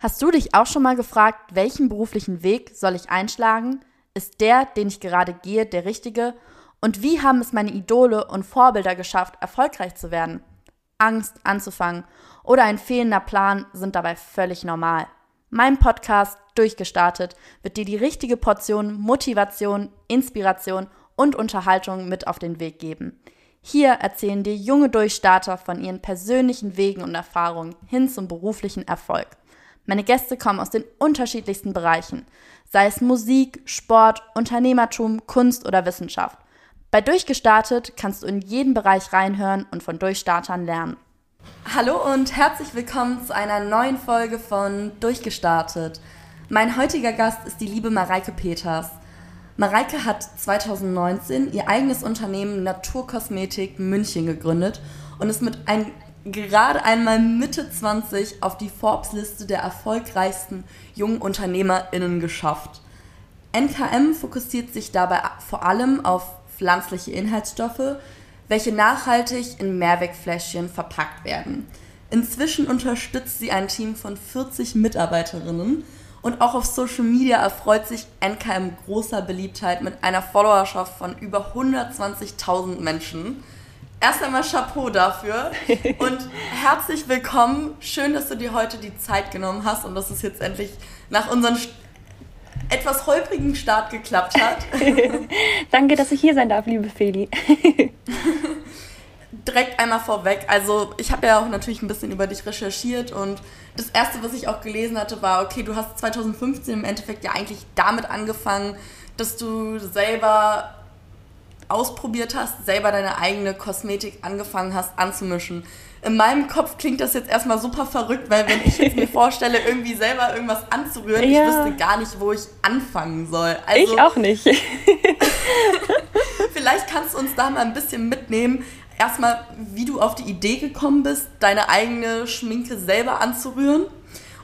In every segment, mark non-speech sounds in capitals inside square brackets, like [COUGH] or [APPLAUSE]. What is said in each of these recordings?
Hast du dich auch schon mal gefragt, welchen beruflichen Weg soll ich einschlagen? Ist der, den ich gerade gehe, der richtige? Und wie haben es meine Idole und Vorbilder geschafft, erfolgreich zu werden? Angst anzufangen oder ein fehlender Plan sind dabei völlig normal. Mein Podcast Durchgestartet wird dir die richtige Portion Motivation, Inspiration und Unterhaltung mit auf den Weg geben. Hier erzählen dir junge Durchstarter von ihren persönlichen Wegen und Erfahrungen hin zum beruflichen Erfolg. Meine Gäste kommen aus den unterschiedlichsten Bereichen, sei es Musik, Sport, Unternehmertum, Kunst oder Wissenschaft. Bei Durchgestartet kannst du in jeden Bereich reinhören und von Durchstartern lernen. Hallo und herzlich willkommen zu einer neuen Folge von Durchgestartet. Mein heutiger Gast ist die liebe Mareike Peters. Mareike hat 2019 ihr eigenes Unternehmen Naturkosmetik München gegründet und ist mit ein gerade einmal Mitte 20 auf die Forbes-Liste der erfolgreichsten jungen UnternehmerInnen geschafft. NKM fokussiert sich dabei vor allem auf pflanzliche Inhaltsstoffe, welche nachhaltig in Mehrwegfläschchen verpackt werden. Inzwischen unterstützt sie ein Team von 40 Mitarbeiterinnen und auch auf Social Media erfreut sich NKM großer Beliebtheit mit einer Followerschaft von über 120.000 Menschen. Erst einmal Chapeau dafür [LAUGHS] und herzlich willkommen. Schön, dass du dir heute die Zeit genommen hast und dass es jetzt endlich nach unserem etwas holprigen Start geklappt hat. [LAUGHS] Danke, dass ich hier sein darf, liebe Feli. [LAUGHS] Direkt einmal vorweg, also ich habe ja auch natürlich ein bisschen über dich recherchiert und das erste, was ich auch gelesen hatte, war, okay, du hast 2015 im Endeffekt ja eigentlich damit angefangen, dass du selber ausprobiert hast, selber deine eigene Kosmetik angefangen hast anzumischen. In meinem Kopf klingt das jetzt erstmal super verrückt, weil wenn ich jetzt mir [LAUGHS] vorstelle, irgendwie selber irgendwas anzurühren, ja. ich wüsste gar nicht, wo ich anfangen soll. Also, ich auch nicht. [LAUGHS] vielleicht kannst du uns da mal ein bisschen mitnehmen. Erstmal, wie du auf die Idee gekommen bist, deine eigene Schminke selber anzurühren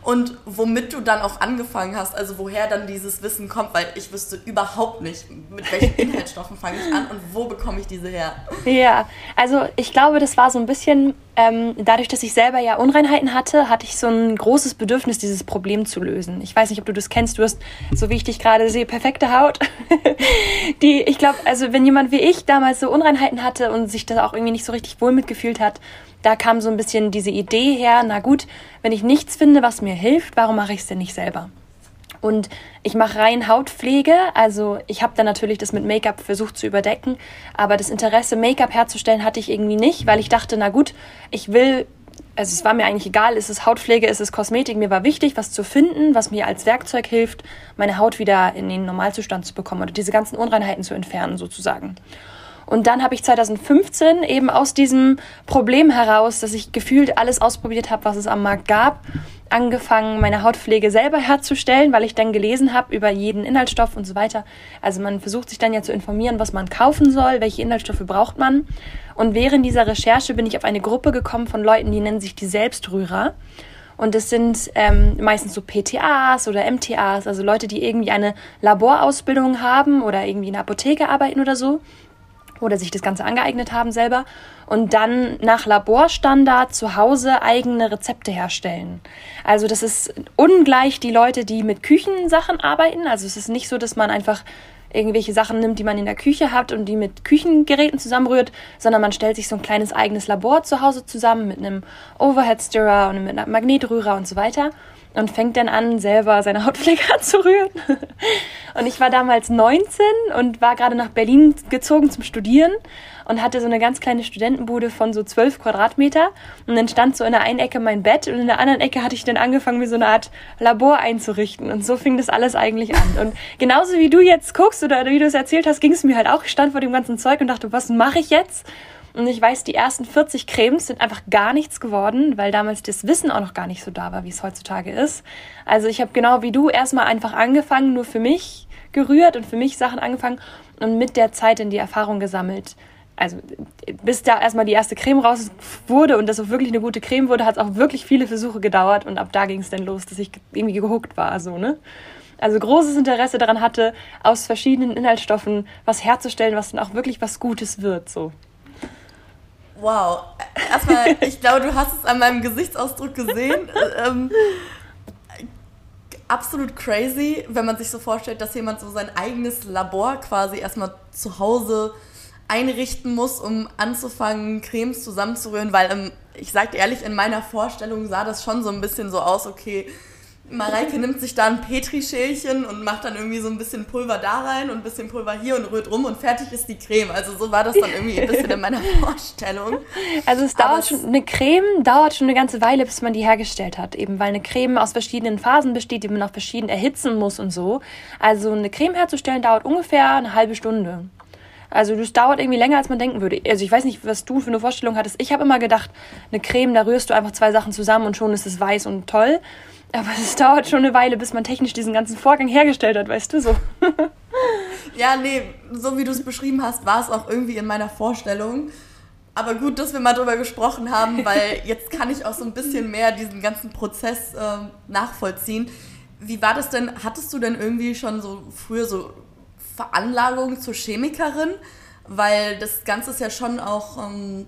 und womit du dann auch angefangen hast, also woher dann dieses Wissen kommt, weil ich wüsste überhaupt nicht, mit welchen [LAUGHS] Inhaltsstoffen fange ich an und wo bekomme ich diese her. Ja, also ich glaube, das war so ein bisschen, ähm, dadurch, dass ich selber ja Unreinheiten hatte, hatte ich so ein großes Bedürfnis, dieses Problem zu lösen. Ich weiß nicht, ob du das kennst, du hast, so wie ich dich gerade sehe, perfekte Haut. [LAUGHS] Die, ich glaube, also wenn jemand wie ich damals so Unreinheiten hatte und sich das auch irgendwie nicht so richtig wohl mitgefühlt hat, da kam so ein bisschen diese Idee her, na gut, wenn ich nichts finde, was mir hilft, warum mache ich es denn nicht selber? Und ich mache rein Hautpflege, also ich habe dann natürlich das mit Make-up versucht zu überdecken, aber das Interesse, Make-up herzustellen, hatte ich irgendwie nicht, weil ich dachte, na gut, ich will, also es war mir eigentlich egal, ist es Hautpflege, ist es Kosmetik, mir war wichtig, was zu finden, was mir als Werkzeug hilft, meine Haut wieder in den Normalzustand zu bekommen oder diese ganzen Unreinheiten zu entfernen sozusagen. Und dann habe ich 2015 eben aus diesem Problem heraus, dass ich gefühlt alles ausprobiert habe, was es am Markt gab, angefangen, meine Hautpflege selber herzustellen, weil ich dann gelesen habe über jeden Inhaltsstoff und so weiter. Also man versucht sich dann ja zu informieren, was man kaufen soll, welche Inhaltsstoffe braucht man. Und während dieser Recherche bin ich auf eine Gruppe gekommen von Leuten, die nennen sich die Selbstrührer. Und das sind ähm, meistens so PTAs oder MTAs, also Leute, die irgendwie eine Laborausbildung haben oder irgendwie in der Apotheke arbeiten oder so oder sich das Ganze angeeignet haben selber und dann nach Laborstandard zu Hause eigene Rezepte herstellen. Also das ist ungleich die Leute, die mit Küchensachen arbeiten. Also es ist nicht so, dass man einfach irgendwelche Sachen nimmt, die man in der Küche hat und die mit Küchengeräten zusammenrührt, sondern man stellt sich so ein kleines eigenes Labor zu Hause zusammen mit einem Overhead Stirrer und mit einem Magnetrührer und so weiter und fängt dann an, selber seine [LAUGHS] Hautpflege anzurühren. Und ich war damals 19 und war gerade nach Berlin gezogen zum Studieren und hatte so eine ganz kleine Studentenbude von so 12 Quadratmeter. Und dann stand so in der einen Ecke mein Bett und in der anderen Ecke hatte ich dann angefangen, mir so eine Art Labor einzurichten. Und so fing das alles eigentlich an. Und genauso wie du jetzt guckst oder wie du es erzählt hast, ging es mir halt auch. Ich stand vor dem ganzen Zeug und dachte, was mache ich jetzt? Und ich weiß, die ersten 40 Cremes sind einfach gar nichts geworden, weil damals das Wissen auch noch gar nicht so da war, wie es heutzutage ist. Also ich habe genau wie du erstmal einfach angefangen, nur für mich gerührt und für mich Sachen angefangen und mit der Zeit in die Erfahrung gesammelt. Also bis da erstmal die erste Creme raus wurde und das auch wirklich eine gute Creme wurde, hat es auch wirklich viele Versuche gedauert und ab da ging es dann los, dass ich irgendwie gehuckt war, so, ne? Also großes Interesse daran hatte, aus verschiedenen Inhaltsstoffen was herzustellen, was dann auch wirklich was Gutes wird, so. Wow. Erstmal, [LAUGHS] ich glaube, du hast es an meinem Gesichtsausdruck gesehen. Ähm, absolut crazy, wenn man sich so vorstellt, dass jemand so sein eigenes Labor quasi erstmal zu Hause einrichten muss, um anzufangen, Cremes zusammenzurühren, weil ähm, ich sag ehrlich, in meiner Vorstellung sah das schon so ein bisschen so aus, okay, Mareike nimmt sich da ein Petrischälchen und macht dann irgendwie so ein bisschen Pulver da rein und ein bisschen Pulver hier und rührt rum und fertig ist die Creme. Also so war das dann irgendwie ein bisschen in meiner [LAUGHS] Vorstellung. Also es dauert schon, eine Creme dauert schon eine ganze Weile, bis man die hergestellt hat. Eben weil eine Creme aus verschiedenen Phasen besteht, die man auch verschieden erhitzen muss und so. Also eine Creme herzustellen dauert ungefähr eine halbe Stunde. Also das dauert irgendwie länger, als man denken würde. Also ich weiß nicht, was du für eine Vorstellung hattest. Ich habe immer gedacht, eine Creme, da rührst du einfach zwei Sachen zusammen und schon ist es weiß und toll. Aber es dauert schon eine Weile, bis man technisch diesen ganzen Vorgang hergestellt hat, weißt du so. [LAUGHS] ja, nee, so wie du es beschrieben hast, war es auch irgendwie in meiner Vorstellung. Aber gut, dass wir mal drüber gesprochen haben, [LAUGHS] weil jetzt kann ich auch so ein bisschen mehr diesen ganzen Prozess äh, nachvollziehen. Wie war das denn? Hattest du denn irgendwie schon so früher so Veranlagung zur Chemikerin? Weil das Ganze ist ja schon auch ähm,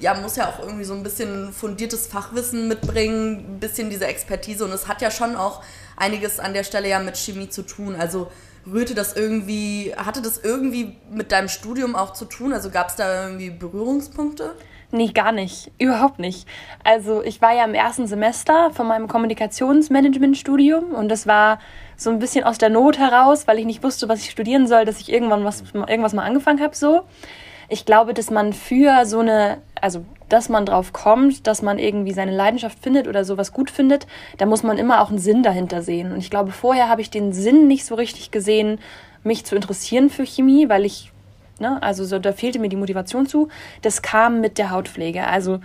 ja, muss ja auch irgendwie so ein bisschen fundiertes Fachwissen mitbringen, ein bisschen diese Expertise. Und es hat ja schon auch einiges an der Stelle ja mit Chemie zu tun. Also rührte das irgendwie, hatte das irgendwie mit deinem Studium auch zu tun? Also gab es da irgendwie Berührungspunkte? Nee, gar nicht. Überhaupt nicht. Also ich war ja im ersten Semester von meinem Kommunikationsmanagement-Studium und das war so ein bisschen aus der Not heraus, weil ich nicht wusste, was ich studieren soll, dass ich irgendwann was, irgendwas mal angefangen habe so ich glaube, dass man für so eine, also dass man drauf kommt, dass man irgendwie seine Leidenschaft findet oder sowas gut findet, da muss man immer auch einen Sinn dahinter sehen. Und ich glaube, vorher habe ich den Sinn nicht so richtig gesehen, mich zu interessieren für Chemie, weil ich, ne, also so, da fehlte mir die Motivation zu. Das kam mit der Hautpflege. Also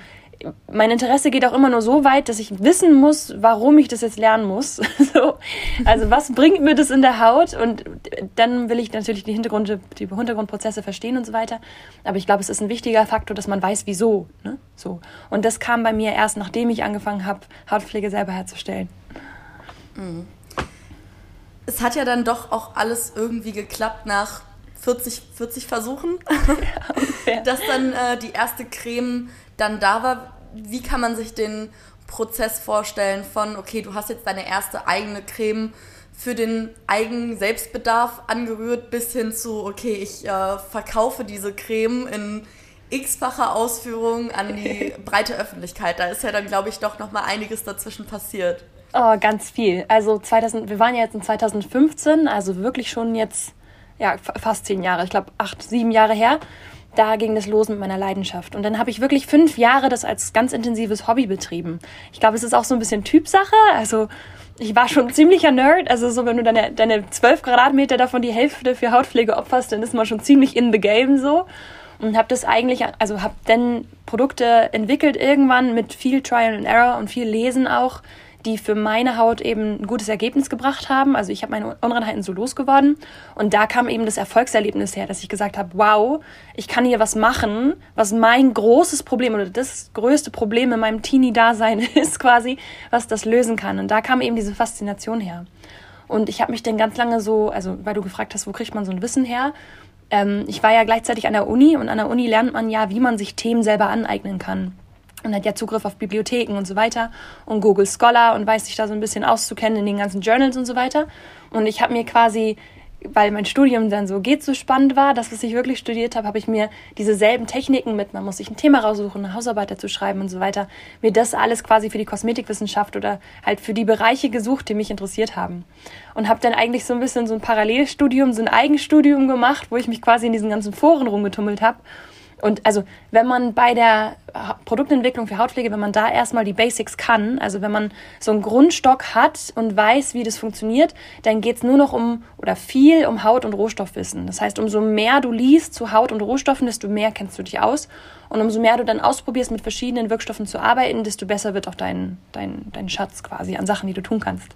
mein Interesse geht auch immer nur so weit, dass ich wissen muss, warum ich das jetzt lernen muss. [LAUGHS] so. Also was bringt mir das in der Haut? Und dann will ich natürlich die, Hintergrund, die Hintergrundprozesse verstehen und so weiter. Aber ich glaube, es ist ein wichtiger Faktor, dass man weiß, wieso. Ne? So. Und das kam bei mir erst, nachdem ich angefangen habe, Hautpflege selber herzustellen. Mhm. Es hat ja dann doch auch alles irgendwie geklappt nach 40, 40 Versuchen, [LAUGHS] ja, [LAUGHS] dass dann äh, die erste Creme dann da war, wie kann man sich den Prozess vorstellen von, okay, du hast jetzt deine erste eigene Creme für den eigenen Selbstbedarf angerührt, bis hin zu, okay, ich äh, verkaufe diese Creme in x-facher Ausführung an die [LAUGHS] breite Öffentlichkeit. Da ist ja dann, glaube ich, doch noch mal einiges dazwischen passiert. Oh, ganz viel. Also 2000, wir waren ja jetzt in 2015, also wirklich schon jetzt ja fast zehn Jahre, ich glaube acht, sieben Jahre her da ging das los mit meiner Leidenschaft. Und dann habe ich wirklich fünf Jahre das als ganz intensives Hobby betrieben. Ich glaube, es ist auch so ein bisschen Typsache. Also ich war schon [LAUGHS] ziemlicher Nerd. Also so, wenn du deine, deine 12 Quadratmeter davon die Hälfte für Hautpflege opferst, dann ist man schon ziemlich in the game so. Und habe das eigentlich, also habe dann Produkte entwickelt irgendwann mit viel Trial and Error und viel Lesen auch, die für meine Haut eben ein gutes Ergebnis gebracht haben. Also ich habe meine Unreinheiten so losgeworden und da kam eben das Erfolgserlebnis her, dass ich gesagt habe, wow, ich kann hier was machen, was mein großes Problem oder das größte Problem in meinem Teenie-Dasein [LAUGHS] ist quasi, was das lösen kann. Und da kam eben diese Faszination her. Und ich habe mich dann ganz lange so, also weil du gefragt hast, wo kriegt man so ein Wissen her? Ähm, ich war ja gleichzeitig an der Uni und an der Uni lernt man ja, wie man sich Themen selber aneignen kann und hat ja Zugriff auf Bibliotheken und so weiter und Google Scholar und weiß sich da so ein bisschen auszukennen in den ganzen Journals und so weiter. Und ich habe mir quasi, weil mein Studium dann so geht so spannend war, das, was ich wirklich studiert habe, habe ich mir diese selben Techniken mit, man muss sich ein Thema raussuchen, eine Hausarbeit dazu schreiben und so weiter, mir das alles quasi für die Kosmetikwissenschaft oder halt für die Bereiche gesucht, die mich interessiert haben. Und habe dann eigentlich so ein bisschen so ein Parallelstudium, so ein Eigenstudium gemacht, wo ich mich quasi in diesen ganzen Foren rumgetummelt habe und also, wenn man bei der Produktentwicklung für Hautpflege, wenn man da erstmal die Basics kann, also wenn man so einen Grundstock hat und weiß, wie das funktioniert, dann geht's nur noch um oder viel um Haut- und Rohstoffwissen. Das heißt, umso mehr du liest zu Haut- und Rohstoffen, desto mehr kennst du dich aus. Und umso mehr du dann ausprobierst, mit verschiedenen Wirkstoffen zu arbeiten, desto besser wird auch dein, dein, dein Schatz quasi an Sachen, die du tun kannst.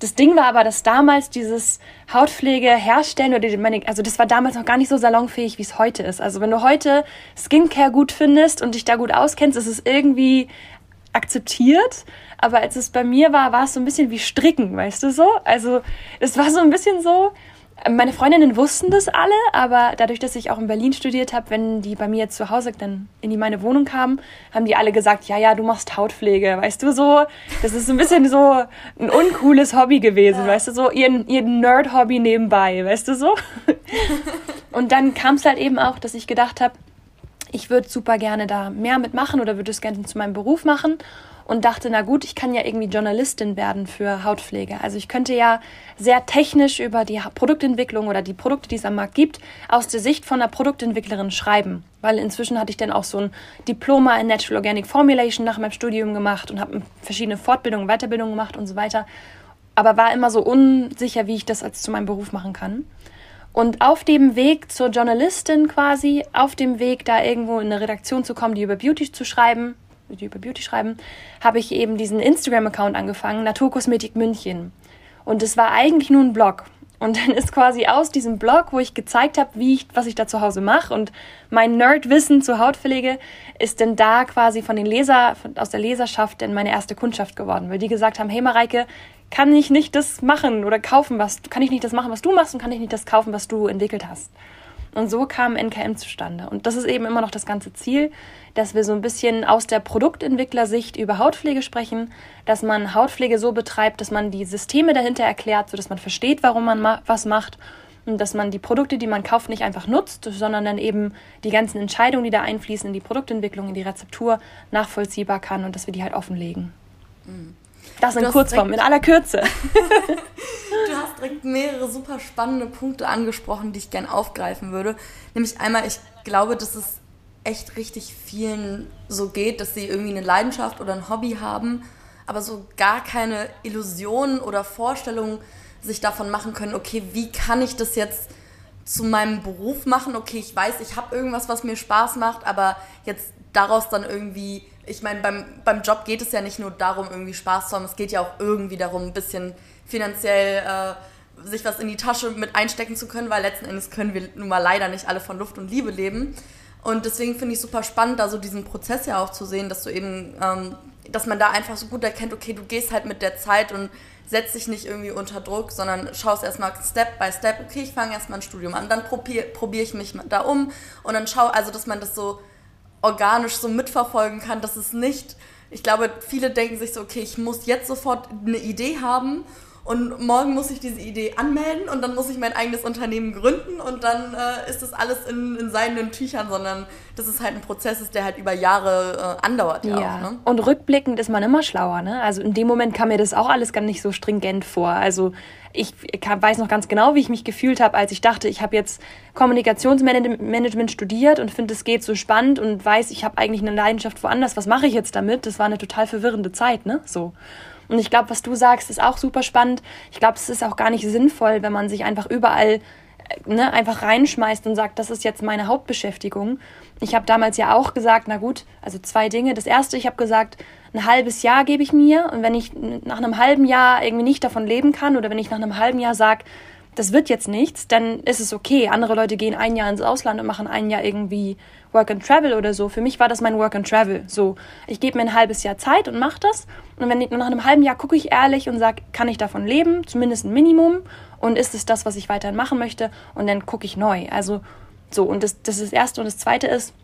Das Ding war aber, dass damals dieses Hautpflege herstellen oder die, also das war damals noch gar nicht so salonfähig, wie es heute ist. Also wenn du heute Skincare gut findest und dich da gut auskennst, ist es irgendwie akzeptiert. Aber als es bei mir war, war es so ein bisschen wie Stricken, weißt du so? Also es war so ein bisschen so, Meine Freundinnen wussten das alle, aber dadurch, dass ich auch in Berlin studiert habe, wenn die bei mir jetzt zu Hause dann in die meine Wohnung kamen, haben die alle gesagt, ja, ja, du machst Hautpflege, weißt du so. Das ist ein bisschen so ein uncooles Hobby gewesen, weißt du so, ihr, ihr Nerd-Hobby nebenbei, weißt du so. [LAUGHS] Und dann kam es halt eben auch, dass ich gedacht habe, ich würde super gerne da mehr mitmachen oder würde es gerne zu meinem Beruf machen und dachte, na gut, ich kann ja irgendwie Journalistin werden für Hautpflege. Also ich könnte ja sehr technisch über die Produktentwicklung oder die Produkte, die es am Markt gibt, aus der Sicht von einer Produktentwicklerin schreiben. Weil inzwischen hatte ich dann auch so ein Diploma in Natural Organic Formulation nach meinem Studium gemacht und habe verschiedene Fortbildungen, Weiterbildungen gemacht und so weiter. Aber war immer so unsicher, wie ich das als zu meinem Beruf machen kann. Und auf dem Weg zur Journalistin quasi, auf dem Weg da irgendwo in eine Redaktion zu kommen, die über Beauty zu schreiben, die über Beauty schreiben, habe ich eben diesen Instagram-Account angefangen, Naturkosmetik München. Und es war eigentlich nur ein Blog. Und dann ist quasi aus diesem Blog, wo ich gezeigt habe, wie ich, was ich da zu Hause mache und mein Nerdwissen zur Hautpflege, ist denn da quasi von den Leser, von, aus der Leserschaft denn meine erste Kundschaft geworden, weil die gesagt haben, hey Mareike, kann ich nicht das machen oder kaufen, was, kann ich nicht das machen, was du machst und kann ich nicht das kaufen, was du entwickelt hast. Und so kam NKM zustande. Und das ist eben immer noch das ganze Ziel, dass wir so ein bisschen aus der Produktentwicklersicht über Hautpflege sprechen, dass man Hautpflege so betreibt, dass man die Systeme dahinter erklärt, sodass man versteht, warum man ma was macht und dass man die Produkte, die man kauft, nicht einfach nutzt, sondern dann eben die ganzen Entscheidungen, die da einfließen in die Produktentwicklung, in die Rezeptur, nachvollziehbar kann und dass wir die halt offenlegen. Mhm. Das in Kurzform, in aller Kürze. [LAUGHS] [LAUGHS] du hast direkt mehrere super spannende Punkte angesprochen, die ich gerne aufgreifen würde. Nämlich einmal, ich glaube, dass es echt richtig vielen so geht, dass sie irgendwie eine Leidenschaft oder ein Hobby haben, aber so gar keine Illusionen oder Vorstellungen sich davon machen können, okay, wie kann ich das jetzt zu meinem Beruf machen? Okay, ich weiß, ich habe irgendwas, was mir Spaß macht, aber jetzt daraus dann irgendwie, ich meine, beim, beim Job geht es ja nicht nur darum, irgendwie Spaß zu haben, es geht ja auch irgendwie darum, ein bisschen finanziell äh, sich was in die Tasche mit einstecken zu können, weil letzten Endes können wir nun mal leider nicht alle von Luft und Liebe leben. Und deswegen finde ich super spannend, da so diesen Prozess ja auch zu sehen, dass du eben, ähm, dass man da einfach so gut erkennt, okay, du gehst halt mit der Zeit und setzt dich nicht irgendwie unter Druck, sondern schaust erstmal Step by Step, okay, ich fange erstmal ein Studium an, dann probiere probier ich mich da um. Und dann schau, also dass man das so organisch so mitverfolgen kann, dass es nicht, ich glaube, viele denken sich so, okay, ich muss jetzt sofort eine Idee haben und morgen muss ich diese Idee anmelden und dann muss ich mein eigenes Unternehmen gründen und dann äh, ist das alles in, in seinen Tüchern, sondern das ist halt ein Prozess, der halt über Jahre äh, andauert. Ja, ja. Auch, ne? und rückblickend ist man immer schlauer. Ne? Also in dem Moment kam mir das auch alles gar nicht so stringent vor. Also ich weiß noch ganz genau, wie ich mich gefühlt habe, als ich dachte, ich habe jetzt Kommunikationsmanagement studiert und finde, es geht so spannend und weiß, ich habe eigentlich eine Leidenschaft woanders. Was mache ich jetzt damit? Das war eine total verwirrende Zeit, ne? So. Und ich glaube, was du sagst, ist auch super spannend. Ich glaube, es ist auch gar nicht sinnvoll, wenn man sich einfach überall äh, ne, einfach reinschmeißt und sagt, das ist jetzt meine Hauptbeschäftigung. Ich habe damals ja auch gesagt, na gut, also zwei Dinge. Das erste, ich habe gesagt, ein halbes Jahr gebe ich mir und wenn ich nach einem halben Jahr irgendwie nicht davon leben kann oder wenn ich nach einem halben Jahr sage, das wird jetzt nichts, dann ist es okay. Andere Leute gehen ein Jahr ins Ausland und machen ein Jahr irgendwie Work and Travel oder so. Für mich war das mein Work and Travel. So, ich gebe mir ein halbes Jahr Zeit und mache das. Und wenn ich, nach einem halben Jahr gucke ich ehrlich und sage, kann ich davon leben? Zumindest ein Minimum. Und ist es das, was ich weiterhin machen möchte? Und dann gucke ich neu. Also so, und das, das ist das Erste. Und das Zweite ist,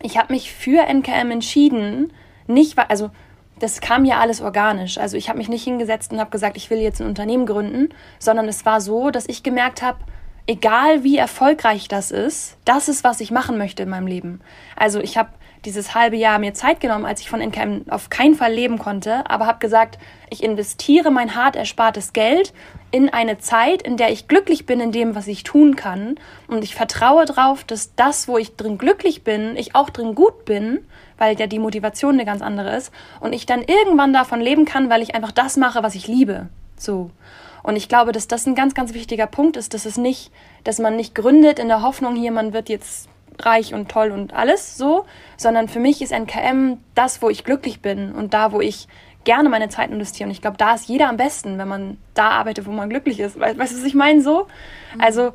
ich habe mich für NKM entschieden, nicht, also das kam ja alles organisch. Also ich habe mich nicht hingesetzt und habe gesagt, ich will jetzt ein Unternehmen gründen, sondern es war so, dass ich gemerkt habe, egal wie erfolgreich das ist, das ist, was ich machen möchte in meinem Leben. Also ich habe dieses halbe Jahr mir Zeit genommen, als ich von NKM auf keinen Fall leben konnte, aber habe gesagt, ich investiere mein hart erspartes Geld in eine Zeit, in der ich glücklich bin in dem, was ich tun kann. Und ich vertraue darauf, dass das, wo ich drin glücklich bin, ich auch drin gut bin, weil ja die Motivation eine ganz andere ist. Und ich dann irgendwann davon leben kann, weil ich einfach das mache, was ich liebe. So. Und ich glaube, dass das ein ganz, ganz wichtiger Punkt ist, dass es nicht, dass man nicht gründet in der Hoffnung, hier, man wird jetzt reich und toll und alles so, sondern für mich ist NKM das, wo ich glücklich bin und da, wo ich gerne meine Zeit investiere. Und ich glaube, da ist jeder am besten, wenn man da arbeitet, wo man glücklich ist. Weißt du, was ich meine so? Mhm. Also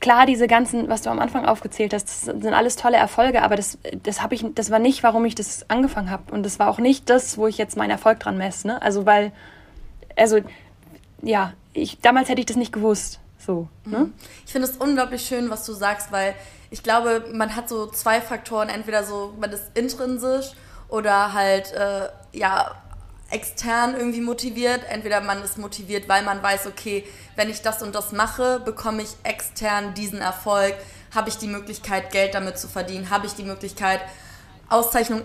klar, diese ganzen, was du am Anfang aufgezählt hast, das sind alles tolle Erfolge, aber das, das ich, das war nicht, warum ich das angefangen habe. Und das war auch nicht das, wo ich jetzt meinen Erfolg dran messe. Ne? Also weil, also ja, ich, damals hätte ich das nicht gewusst. So, ne? Mhm. Ich finde es unglaublich schön, was du sagst, weil ich glaube, man hat so zwei Faktoren. Entweder so, man ist intrinsisch oder halt, äh, ja, extern irgendwie motiviert. Entweder man ist motiviert, weil man weiß, okay, wenn ich das und das mache, bekomme ich extern diesen Erfolg. Habe ich die Möglichkeit, Geld damit zu verdienen? Habe ich die Möglichkeit, Auszeichnung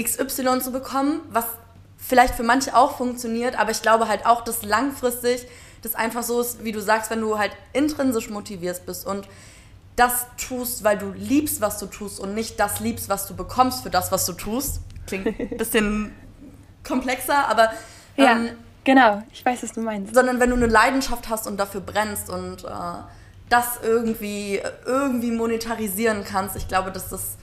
XY zu bekommen? Was vielleicht für manche auch funktioniert, aber ich glaube halt auch, dass langfristig das einfach so ist, wie du sagst, wenn du halt intrinsisch motiviert bist und das tust, weil du liebst, was du tust und nicht das liebst, was du bekommst für das, was du tust. Klingt [LAUGHS] ein bisschen komplexer, aber. Ja, ähm, genau, ich weiß, was du meinst. Sondern wenn du eine Leidenschaft hast und dafür brennst und äh, das irgendwie, irgendwie monetarisieren kannst, ich glaube, dass das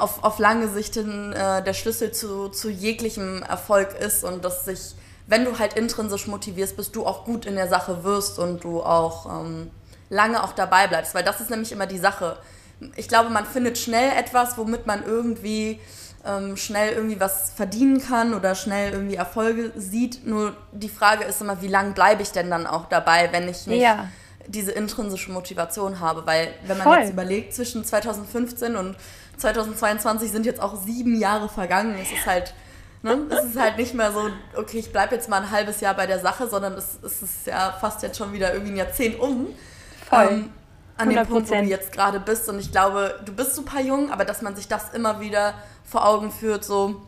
auf, auf lange Sicht hin, äh, der Schlüssel zu, zu jeglichem Erfolg ist und dass sich, wenn du halt intrinsisch motivierst, bist du auch gut in der Sache wirst und du auch ähm, lange auch dabei bleibst. Weil das ist nämlich immer die Sache. Ich glaube, man findet schnell etwas, womit man irgendwie ähm, schnell irgendwie was verdienen kann oder schnell irgendwie Erfolge sieht. Nur die Frage ist immer, wie lange bleibe ich denn dann auch dabei, wenn ich nicht ja. diese intrinsische Motivation habe? Weil wenn man Voll. jetzt überlegt, zwischen 2015 und 2022 sind jetzt auch sieben Jahre vergangen. Es ist halt, ne, es ist halt nicht mehr so, okay, ich bleibe jetzt mal ein halbes Jahr bei der Sache, sondern es, es ist ja fast jetzt schon wieder irgendwie ein Jahrzehnt um. Voll. Ähm, an 100%. dem Punkt, wo du jetzt gerade bist. Und ich glaube, du bist super jung, aber dass man sich das immer wieder vor Augen führt, so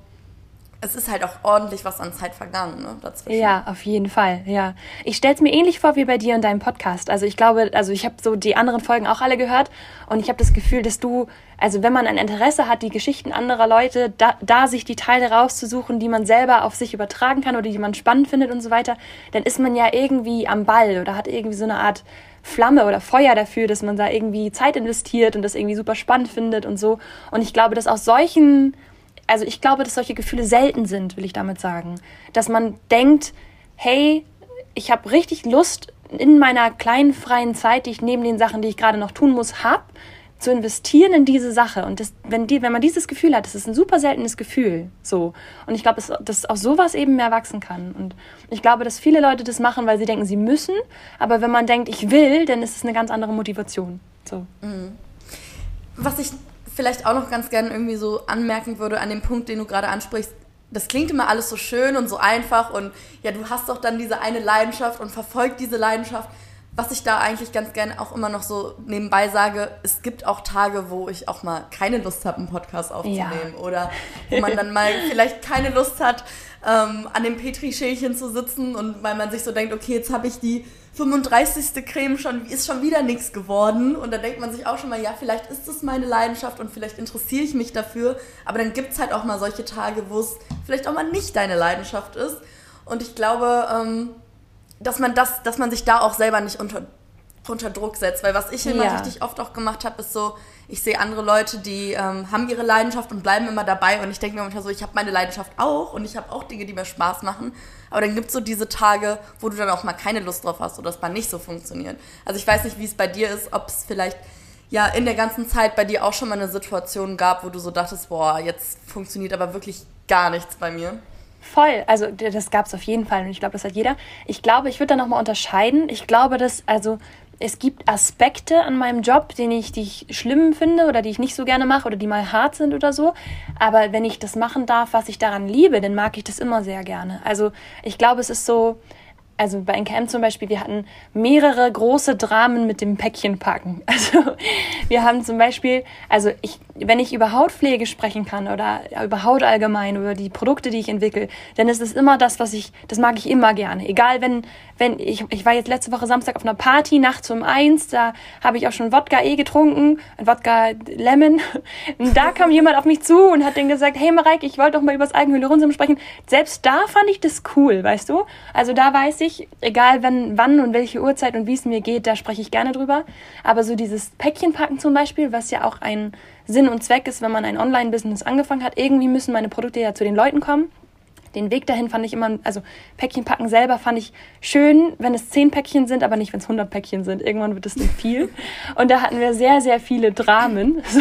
es ist halt auch ordentlich was an Zeit vergangen, ne, dazwischen. Ja, auf jeden Fall, ja. Ich stelle es mir ähnlich vor wie bei dir und deinem Podcast. Also ich glaube, also ich habe so die anderen Folgen auch alle gehört und ich habe das Gefühl, dass du, also wenn man ein Interesse hat, die Geschichten anderer Leute, da, da sich die Teile rauszusuchen, die man selber auf sich übertragen kann oder die man spannend findet und so weiter, dann ist man ja irgendwie am Ball oder hat irgendwie so eine Art Flamme oder Feuer dafür, dass man da irgendwie Zeit investiert und das irgendwie super spannend findet und so. Und ich glaube, dass aus solchen also ich glaube, dass solche Gefühle selten sind, will ich damit sagen. Dass man denkt, hey, ich habe richtig Lust in meiner kleinen freien Zeit, die ich neben den Sachen, die ich gerade noch tun muss, habe, zu investieren in diese Sache. Und das, wenn, die, wenn man dieses Gefühl hat, das ist ein super seltenes Gefühl. So. Und ich glaube, dass, dass aus sowas eben mehr wachsen kann. Und ich glaube, dass viele Leute das machen, weil sie denken, sie müssen. Aber wenn man denkt, ich will, dann ist es eine ganz andere Motivation. So. Mhm. Was ich vielleicht auch noch ganz gerne irgendwie so anmerken würde an dem Punkt, den du gerade ansprichst. Das klingt immer alles so schön und so einfach und ja, du hast doch dann diese eine Leidenschaft und verfolgt diese Leidenschaft. Was ich da eigentlich ganz gerne auch immer noch so nebenbei sage, es gibt auch Tage, wo ich auch mal keine Lust habe, einen Podcast aufzunehmen. Ja. Oder wo man dann mal [LAUGHS] vielleicht keine Lust hat, ähm, an dem Petri-Schälchen zu sitzen und weil man sich so denkt, okay, jetzt habe ich die 35. Creme schon, ist schon wieder nichts geworden. Und da denkt man sich auch schon mal, ja, vielleicht ist das meine Leidenschaft und vielleicht interessiere ich mich dafür. Aber dann gibt es halt auch mal solche Tage, wo es vielleicht auch mal nicht deine Leidenschaft ist. Und ich glaube, ähm, dass man das, dass man sich da auch selber nicht unter, unter Druck setzt. Weil was ich immer ja. richtig oft auch gemacht habe, ist so, ich sehe andere Leute, die ähm, haben ihre Leidenschaft und bleiben immer dabei. Und ich denke mir manchmal so, ich habe meine Leidenschaft auch und ich habe auch Dinge, die mir Spaß machen. Aber dann gibt es so diese Tage, wo du dann auch mal keine Lust drauf hast oder es mal nicht so funktioniert. Also ich weiß nicht, wie es bei dir ist, ob es vielleicht ja in der ganzen Zeit bei dir auch schon mal eine Situation gab, wo du so dachtest, boah, jetzt funktioniert aber wirklich gar nichts bei mir. Voll, also das gab es auf jeden Fall und ich glaube, das hat jeder. Ich glaube, ich würde da nochmal unterscheiden. Ich glaube, dass, also es gibt Aspekte an meinem Job, den ich, die ich schlimm finde oder die ich nicht so gerne mache oder die mal hart sind oder so. Aber wenn ich das machen darf, was ich daran liebe, dann mag ich das immer sehr gerne. Also ich glaube, es ist so, also bei NKM zum Beispiel, wir hatten mehrere große Dramen mit dem Päckchen packen. [LAUGHS] Also wir haben zum Beispiel, also ich, wenn ich über Hautpflege sprechen kann oder über Haut allgemein, über die Produkte, die ich entwickle, dann ist es immer das, was ich, das mag ich immer gerne. Egal, wenn, wenn ich, ich war jetzt letzte Woche Samstag auf einer Party, nachts um eins, da habe ich auch schon Wodka eh getrunken, Wodka Lemon. [LAUGHS] Und da kam jemand auf mich zu und hat dann gesagt, hey Mareike, ich wollte doch mal über das Algenhyaluronsäure sprechen. Selbst da fand ich das cool, weißt du? Also da weiß ich, egal wenn, wann und welche Uhrzeit und wie es mir geht, da spreche ich gerne drüber. Aber so dieses Päckchenpacken zum Beispiel, was ja auch ein Sinn und Zweck ist, wenn man ein Online-Business angefangen hat, irgendwie müssen meine Produkte ja zu den Leuten kommen. Den Weg dahin fand ich immer, also Päckchen packen selber fand ich schön, wenn es zehn Päckchen sind, aber nicht, wenn es 100 Päckchen sind. Irgendwann wird es dann viel. Und da hatten wir sehr, sehr viele Dramen. [LAUGHS] So.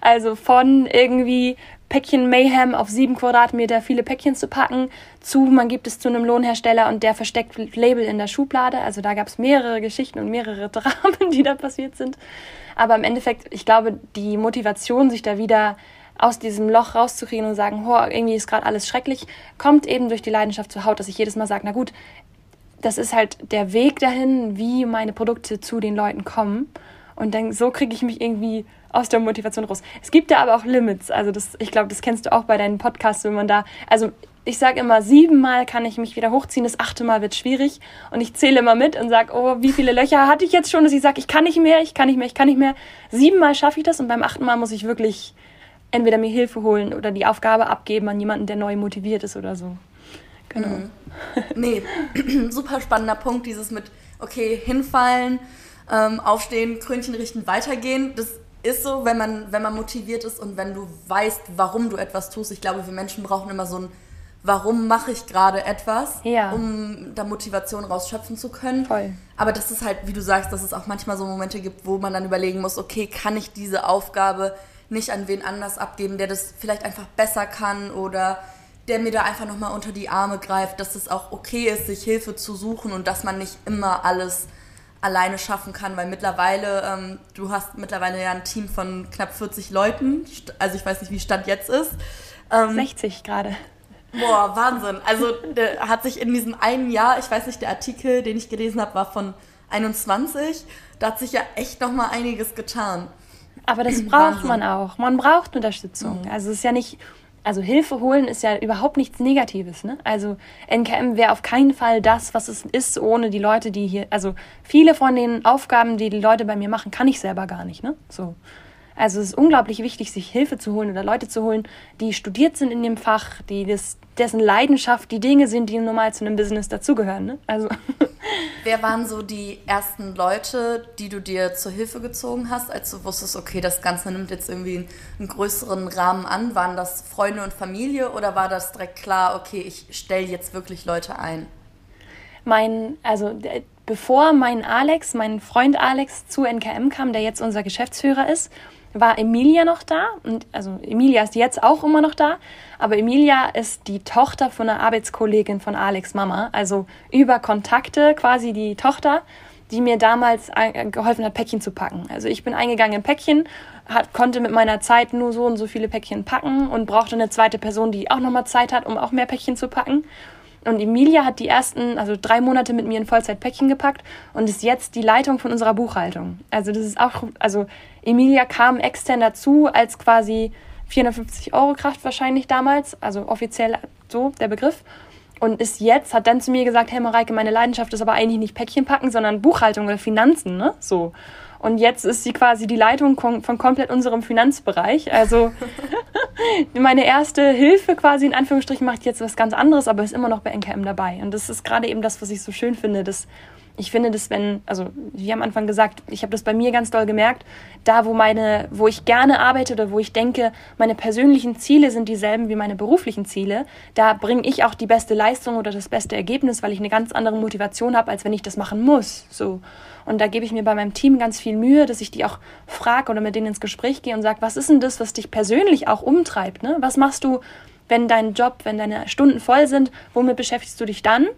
Also von irgendwie Päckchen Mayhem auf sieben Quadratmeter viele Päckchen zu packen, zu, man gibt es zu einem Lohnhersteller und der versteckt Label in der Schublade. Also da gab es mehrere Geschichten und mehrere [LAUGHS] Dramen, die da passiert sind. Aber im Endeffekt, ich glaube, die Motivation, sich da wieder aus diesem Loch rauszukriegen und sagen, oh, irgendwie ist gerade alles schrecklich, kommt eben durch die Leidenschaft zur Haut, dass ich jedes Mal sage, na gut, das ist halt der Weg dahin, wie meine Produkte zu den Leuten kommen. Und dann so kriege ich mich irgendwie aus der Motivation raus. Es gibt da aber auch Limits. Also das, ich glaube, das kennst du auch bei deinen Podcasts, wenn man da, also ich sage immer, siebenmal kann ich mich wieder hochziehen, das achte Mal wird schwierig. Und ich zähle immer mit und sage, oh, wie viele Löcher hatte ich jetzt schon, dass ich sage, ich kann nicht mehr, ich kann nicht mehr, ich kann nicht mehr. Siebenmal schaffe ich das und beim achten Mal muss ich wirklich entweder mir Hilfe holen oder die Aufgabe abgeben an jemanden, der neu motiviert ist oder so. Genau. Mhm. Nee, [CLEARS THROAT] super spannender Punkt, dieses mit, okay, hinfallen, ähm, aufstehen, Krönchen richten, weitergehen. Das ist so, wenn man, wenn man motiviert ist und wenn du weißt, warum du etwas tust. Ich glaube, wir Menschen brauchen immer so ein, warum mache ich gerade etwas, ja. um da Motivation rausschöpfen zu können. Voll. Aber das ist halt, wie du sagst, dass es auch manchmal so Momente gibt, wo man dann überlegen muss, okay, kann ich diese Aufgabe nicht an wen anders abgeben, der das vielleicht einfach besser kann oder der mir da einfach nochmal unter die Arme greift, dass es auch okay ist, sich Hilfe zu suchen und dass man nicht immer alles alleine schaffen kann, weil mittlerweile, ähm, du hast mittlerweile ja ein Team von knapp 40 Leuten, also ich weiß nicht, wie Stand jetzt ist. Ähm, 60 gerade. Boah, Wahnsinn. Also der hat sich in diesem einen Jahr, ich weiß nicht, der Artikel, den ich gelesen habe, war von 21, da hat sich ja echt nochmal einiges getan. Aber das [CLEARS THROAT] braucht Wahnsinn. man auch. Man braucht Unterstützung. Mhm. Also es ist ja nicht also Hilfe holen ist ja überhaupt nichts Negatives. Ne? Also NKM wäre auf keinen Fall das, was es ist, ohne die Leute, die hier, also viele von den Aufgaben, die die Leute bei mir machen, kann ich selber gar nicht. Ne? So. Also es ist unglaublich wichtig, sich Hilfe zu holen oder Leute zu holen, die studiert sind in dem Fach, die das, dessen Leidenschaft die Dinge sind, die normal zu einem Business dazugehören. Ne? Also [LAUGHS] Wer waren so die ersten Leute, die du dir zur Hilfe gezogen hast, als du wusstest, okay, das Ganze nimmt jetzt irgendwie einen größeren Rahmen an? Waren das Freunde und Familie oder war das direkt klar, okay, ich stelle jetzt wirklich Leute ein? Mein, also bevor mein Alex, mein Freund Alex zu NKM kam, der jetzt unser Geschäftsführer ist, war Emilia noch da. Und also Emilia ist jetzt auch immer noch da. Aber Emilia ist die Tochter von einer Arbeitskollegin von Alex Mama. Also über Kontakte quasi die Tochter, die mir damals geholfen hat, Päckchen zu packen. Also ich bin eingegangen in Päckchen, hat, konnte mit meiner Zeit nur so und so viele Päckchen packen und brauchte eine zweite Person, die auch nochmal Zeit hat, um auch mehr Päckchen zu packen. Und Emilia hat die ersten, also drei Monate mit mir in Vollzeitpäckchen gepackt und ist jetzt die Leitung von unserer Buchhaltung. Also das ist auch, also Emilia kam extern dazu als quasi 450 Euro Kraft wahrscheinlich damals, also offiziell so der Begriff. Und ist jetzt, hat dann zu mir gesagt, hey Mareike, meine Leidenschaft ist aber eigentlich nicht Päckchen packen, sondern Buchhaltung oder Finanzen, ne? So. Und jetzt ist sie quasi die Leitung von komplett unserem Finanzbereich. Also [LAUGHS] meine erste Hilfe quasi in Anführungsstrichen macht jetzt was ganz anderes, aber ist immer noch bei NKM dabei. Und das ist gerade eben das, was ich so schön finde, dass ich finde, dass wenn, also wie am Anfang gesagt, ich habe das bei mir ganz doll gemerkt, da wo meine, wo ich gerne arbeite oder wo ich denke, meine persönlichen Ziele sind dieselben wie meine beruflichen Ziele, da bringe ich auch die beste Leistung oder das beste Ergebnis, weil ich eine ganz andere Motivation habe, als wenn ich das machen muss. So. Und da gebe ich mir bei meinem Team ganz viel Mühe, dass ich die auch frage oder mit denen ins Gespräch gehe und sage, was ist denn das, was dich persönlich auch umtreibt? Ne? Was machst du, wenn dein Job, wenn deine Stunden voll sind? Womit beschäftigst du dich dann?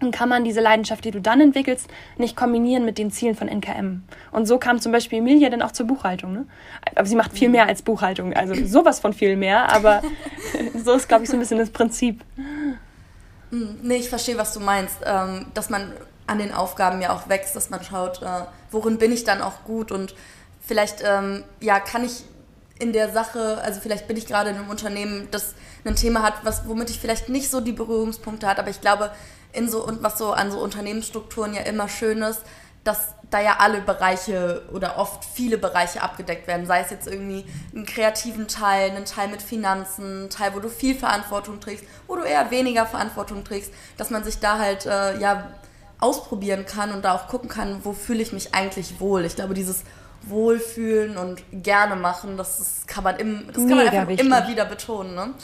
Und kann man diese Leidenschaft, die du dann entwickelst, nicht kombinieren mit den Zielen von NKM. Und so kam zum Beispiel Emilia dann auch zur Buchhaltung. Ne? Aber sie macht viel mehr als Buchhaltung, also sowas von viel mehr, aber [LAUGHS] so ist, glaube ich, so ein bisschen das Prinzip. Hm, nee, ich verstehe, was du meinst. Ähm, dass man an den Aufgaben ja auch wächst, dass man schaut, äh, worin bin ich dann auch gut und vielleicht, ähm, ja, kann ich in der Sache, also vielleicht bin ich gerade in einem Unternehmen, das ein Thema hat, was, womit ich vielleicht nicht so die Berührungspunkte hat, aber ich glaube, in so und was so an so Unternehmensstrukturen ja immer schön ist, dass da ja alle Bereiche oder oft viele Bereiche abgedeckt werden. Sei es jetzt irgendwie einen kreativen Teil, einen Teil mit Finanzen, einen Teil, wo du viel Verantwortung trägst, wo du eher weniger Verantwortung trägst, dass man sich da halt äh, ja ausprobieren kann und da auch gucken kann, wo fühle ich mich eigentlich wohl. Ich glaube, dieses Wohlfühlen und gerne machen, das, das kann man, im, das kann man einfach immer wieder betonen. Ne?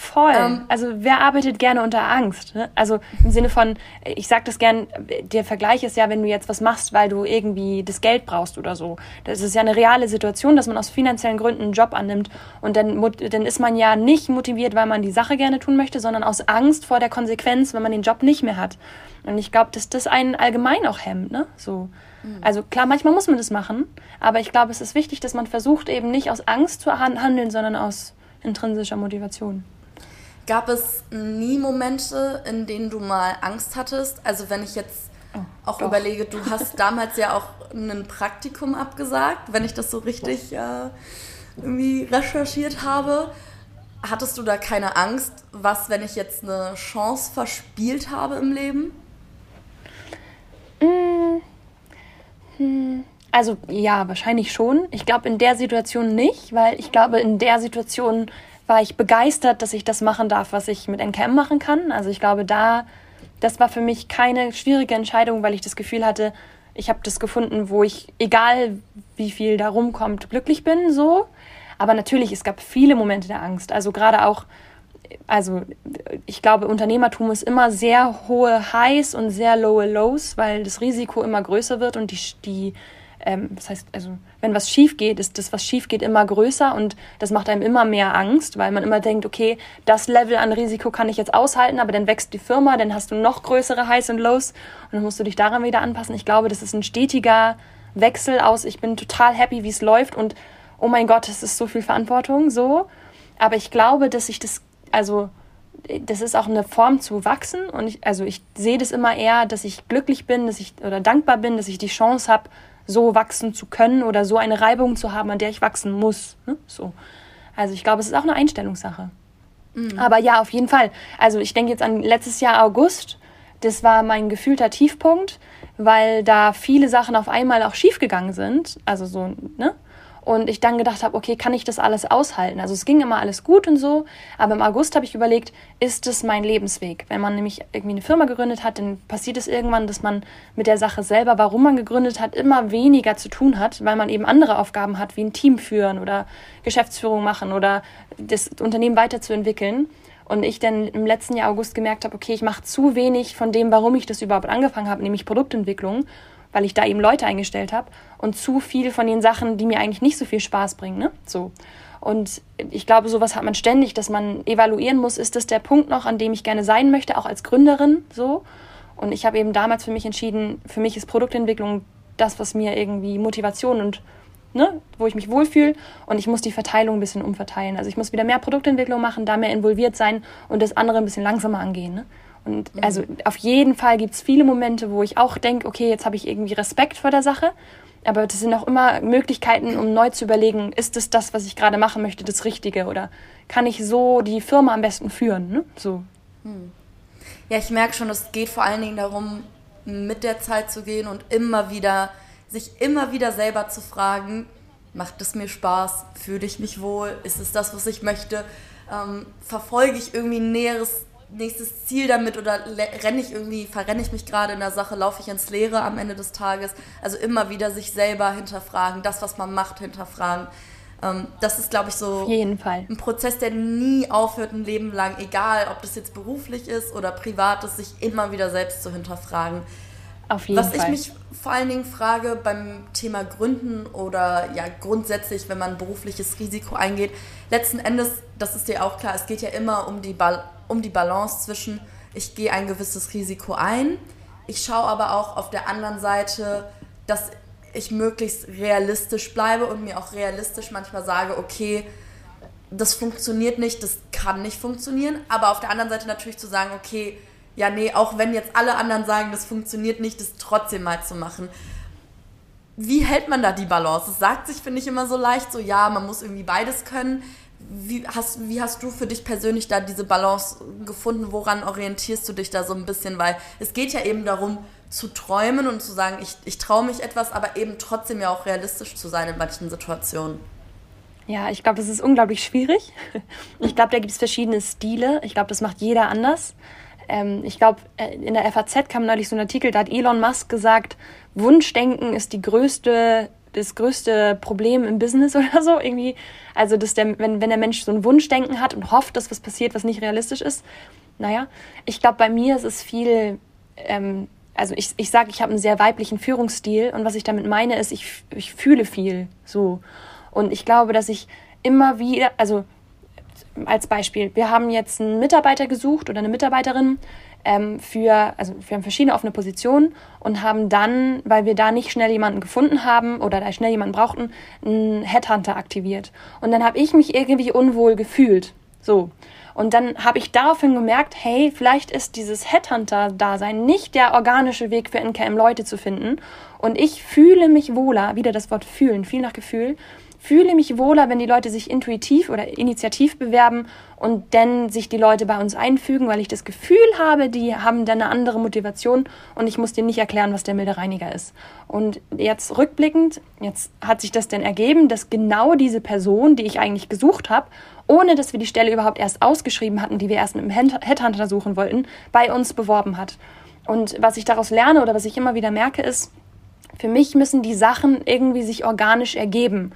Voll. Ähm, also wer arbeitet gerne unter Angst? Ne? Also im Sinne von, ich sage das gern, der Vergleich ist ja, wenn du jetzt was machst, weil du irgendwie das Geld brauchst oder so. Das ist ja eine reale Situation, dass man aus finanziellen Gründen einen Job annimmt und dann, dann ist man ja nicht motiviert, weil man die Sache gerne tun möchte, sondern aus Angst vor der Konsequenz, wenn man den Job nicht mehr hat. Und ich glaube, dass das einen allgemein auch hemmt, ne? So. Mhm. Also klar, manchmal muss man das machen, aber ich glaube, es ist wichtig, dass man versucht, eben nicht aus Angst zu handeln, sondern aus intrinsischer Motivation. Gab es nie Momente, in denen du mal Angst hattest? Also wenn ich jetzt oh, auch doch. überlege, du hast [LAUGHS] damals ja auch ein Praktikum abgesagt, wenn ich das so richtig äh, irgendwie recherchiert habe. Hattest du da keine Angst, was, wenn ich jetzt eine Chance verspielt habe im Leben? Mmh. Hm. Also ja, wahrscheinlich schon. Ich glaube in der Situation nicht, weil ich glaube in der Situation war ich begeistert, dass ich das machen darf, was ich mit NKM machen kann. Also ich glaube, da, das war für mich keine schwierige Entscheidung, weil ich das Gefühl hatte, ich habe das gefunden, wo ich, egal wie viel da rumkommt, glücklich bin, so. Aber natürlich, es gab viele Momente der Angst. Also gerade auch, also ich glaube, Unternehmertum ist immer sehr hohe Highs und sehr lowe Lows, weil das Risiko immer größer wird und die, die ähm, das heißt, also wenn was schief geht, ist das, was schief geht, immer größer und das macht einem immer mehr Angst, weil man immer denkt, okay, das Level an Risiko kann ich jetzt aushalten, aber dann wächst die Firma, dann hast du noch größere Highs und Lows und dann musst du dich daran wieder anpassen. Ich glaube, das ist ein stetiger Wechsel aus, ich bin total happy, wie es läuft und oh mein Gott, es ist so viel Verantwortung, so. Aber ich glaube, dass ich das, also das ist auch eine Form zu wachsen und ich, also ich sehe das immer eher, dass ich glücklich bin, dass ich oder dankbar bin, dass ich die Chance habe, so wachsen zu können oder so eine Reibung zu haben, an der ich wachsen muss. Ne? So. Also ich glaube, es ist auch eine Einstellungssache. Mhm. Aber ja, auf jeden Fall. Also ich denke jetzt an letztes Jahr August. Das war mein gefühlter Tiefpunkt, weil da viele Sachen auf einmal auch schiefgegangen sind. Also so, ne? Und ich dann gedacht habe, okay, kann ich das alles aushalten? Also es ging immer alles gut und so, aber im August habe ich überlegt, ist es mein Lebensweg? Wenn man nämlich irgendwie eine Firma gegründet hat, dann passiert es irgendwann, dass man mit der Sache selber, warum man gegründet hat, immer weniger zu tun hat, weil man eben andere Aufgaben hat, wie ein Team führen oder Geschäftsführung machen oder das Unternehmen weiterzuentwickeln. Und ich dann im letzten Jahr August gemerkt habe, okay, ich mache zu wenig von dem, warum ich das überhaupt angefangen habe, nämlich Produktentwicklung weil ich da eben Leute eingestellt habe und zu viel von den Sachen, die mir eigentlich nicht so viel Spaß bringen. Ne? So. Und ich glaube, sowas hat man ständig, dass man evaluieren muss, ist das der Punkt noch, an dem ich gerne sein möchte, auch als Gründerin so. Und ich habe eben damals für mich entschieden, für mich ist Produktentwicklung das, was mir irgendwie Motivation und ne, wo ich mich wohlfühle und ich muss die Verteilung ein bisschen umverteilen. Also ich muss wieder mehr Produktentwicklung machen, da mehr involviert sein und das andere ein bisschen langsamer angehen. Ne? Und mhm. also auf jeden Fall gibt es viele Momente, wo ich auch denke, okay, jetzt habe ich irgendwie Respekt vor der Sache. Aber das sind auch immer Möglichkeiten, um neu zu überlegen, ist es das, was ich gerade machen möchte, das Richtige? Oder kann ich so die Firma am besten führen? Ne? So. Hm. Ja, ich merke schon, es geht vor allen Dingen darum, mit der Zeit zu gehen und immer wieder, sich immer wieder selber zu fragen, macht es mir Spaß? Fühle ich mich wohl? Ist es das, was ich möchte? Ähm, verfolge ich irgendwie ein näheres nächstes Ziel damit oder renne ich irgendwie, verrenne ich mich gerade in der Sache, laufe ich ins Leere am Ende des Tages. Also immer wieder sich selber hinterfragen, das, was man macht, hinterfragen. Ähm, das ist, glaube ich, so ein Prozess, der nie aufhört, ein Leben lang, egal ob das jetzt beruflich ist oder privat ist, sich immer wieder selbst zu hinterfragen. Auf jeden Was Fall. ich mich vor allen Dingen frage beim Thema Gründen oder ja grundsätzlich, wenn man berufliches Risiko eingeht, letzten Endes, das ist dir auch klar, es geht ja immer um die, ba um die Balance zwischen, ich gehe ein gewisses Risiko ein, ich schaue aber auch auf der anderen Seite, dass ich möglichst realistisch bleibe und mir auch realistisch manchmal sage, okay, das funktioniert nicht, das kann nicht funktionieren, aber auf der anderen Seite natürlich zu sagen, okay, ja, nee, auch wenn jetzt alle anderen sagen, das funktioniert nicht, das trotzdem mal zu machen. Wie hält man da die Balance? Es sagt sich, finde ich, immer so leicht, so ja, man muss irgendwie beides können. Wie hast, wie hast du für dich persönlich da diese Balance gefunden? Woran orientierst du dich da so ein bisschen? Weil es geht ja eben darum, zu träumen und zu sagen, ich, ich traue mich etwas, aber eben trotzdem ja auch realistisch zu sein in manchen Situationen. Ja, ich glaube, das ist unglaublich schwierig. Ich glaube, da gibt es verschiedene Stile. Ich glaube, das macht jeder anders ähm, ich glaube, äh, in der FAZ kam neulich so ein Artikel, da hat Elon Musk gesagt, Wunschdenken ist die größte das größte Problem im Business [LAUGHS] oder so irgendwie. Also, dass der, wenn, wenn der Mensch so ein Wunschdenken hat und hofft, dass was passiert, was nicht realistisch ist. Naja, ich glaube, bei mir ist es viel, ähm, also ich, ich sage, ich habe einen sehr weiblichen Führungsstil und was ich damit meine, ist, ich, ich fühle viel so. Und ich glaube, dass ich immer wieder, also als Beispiel, wir haben jetzt einen Mitarbeiter gesucht oder eine Mitarbeiterin ähm, für, also wir haben verschiedene offene Positionen und haben dann, weil wir da nicht schnell jemanden gefunden haben oder da schnell jemanden brauchten, einen Headhunter aktiviert. Und dann habe ich mich irgendwie unwohl gefühlt. So. Und dann habe ich daraufhin gemerkt, hey, vielleicht ist dieses Headhunter-Dasein nicht der organische Weg für NKM Leute zu finden. Und ich fühle mich wohler, wieder das Wort fühlen, viel nach Gefühl, fühle mich wohler, wenn die Leute sich intuitiv oder initiativ bewerben und dann sich die Leute bei uns einfügen, weil ich das Gefühl habe, die haben dann eine andere Motivation und ich muss denen nicht erklären, was der milde Reiniger ist. Und jetzt rückblickend, jetzt hat sich das dann ergeben, dass genau diese Person, die ich eigentlich gesucht habe, ohne dass wir die Stelle überhaupt erst ausgeschrieben hatten, die wir erst mit dem Headhunter suchen wollten, bei uns beworben hat. Und was ich daraus lerne oder was ich immer wieder merke, ist, für mich müssen die Sachen irgendwie sich organisch ergeben.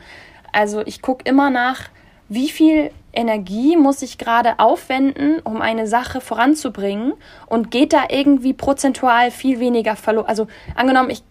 Also ich gucke immer nach, wie viel Energie muss ich gerade aufwenden, um eine Sache voranzubringen und geht da irgendwie prozentual viel weniger verloren. Also angenommen, ich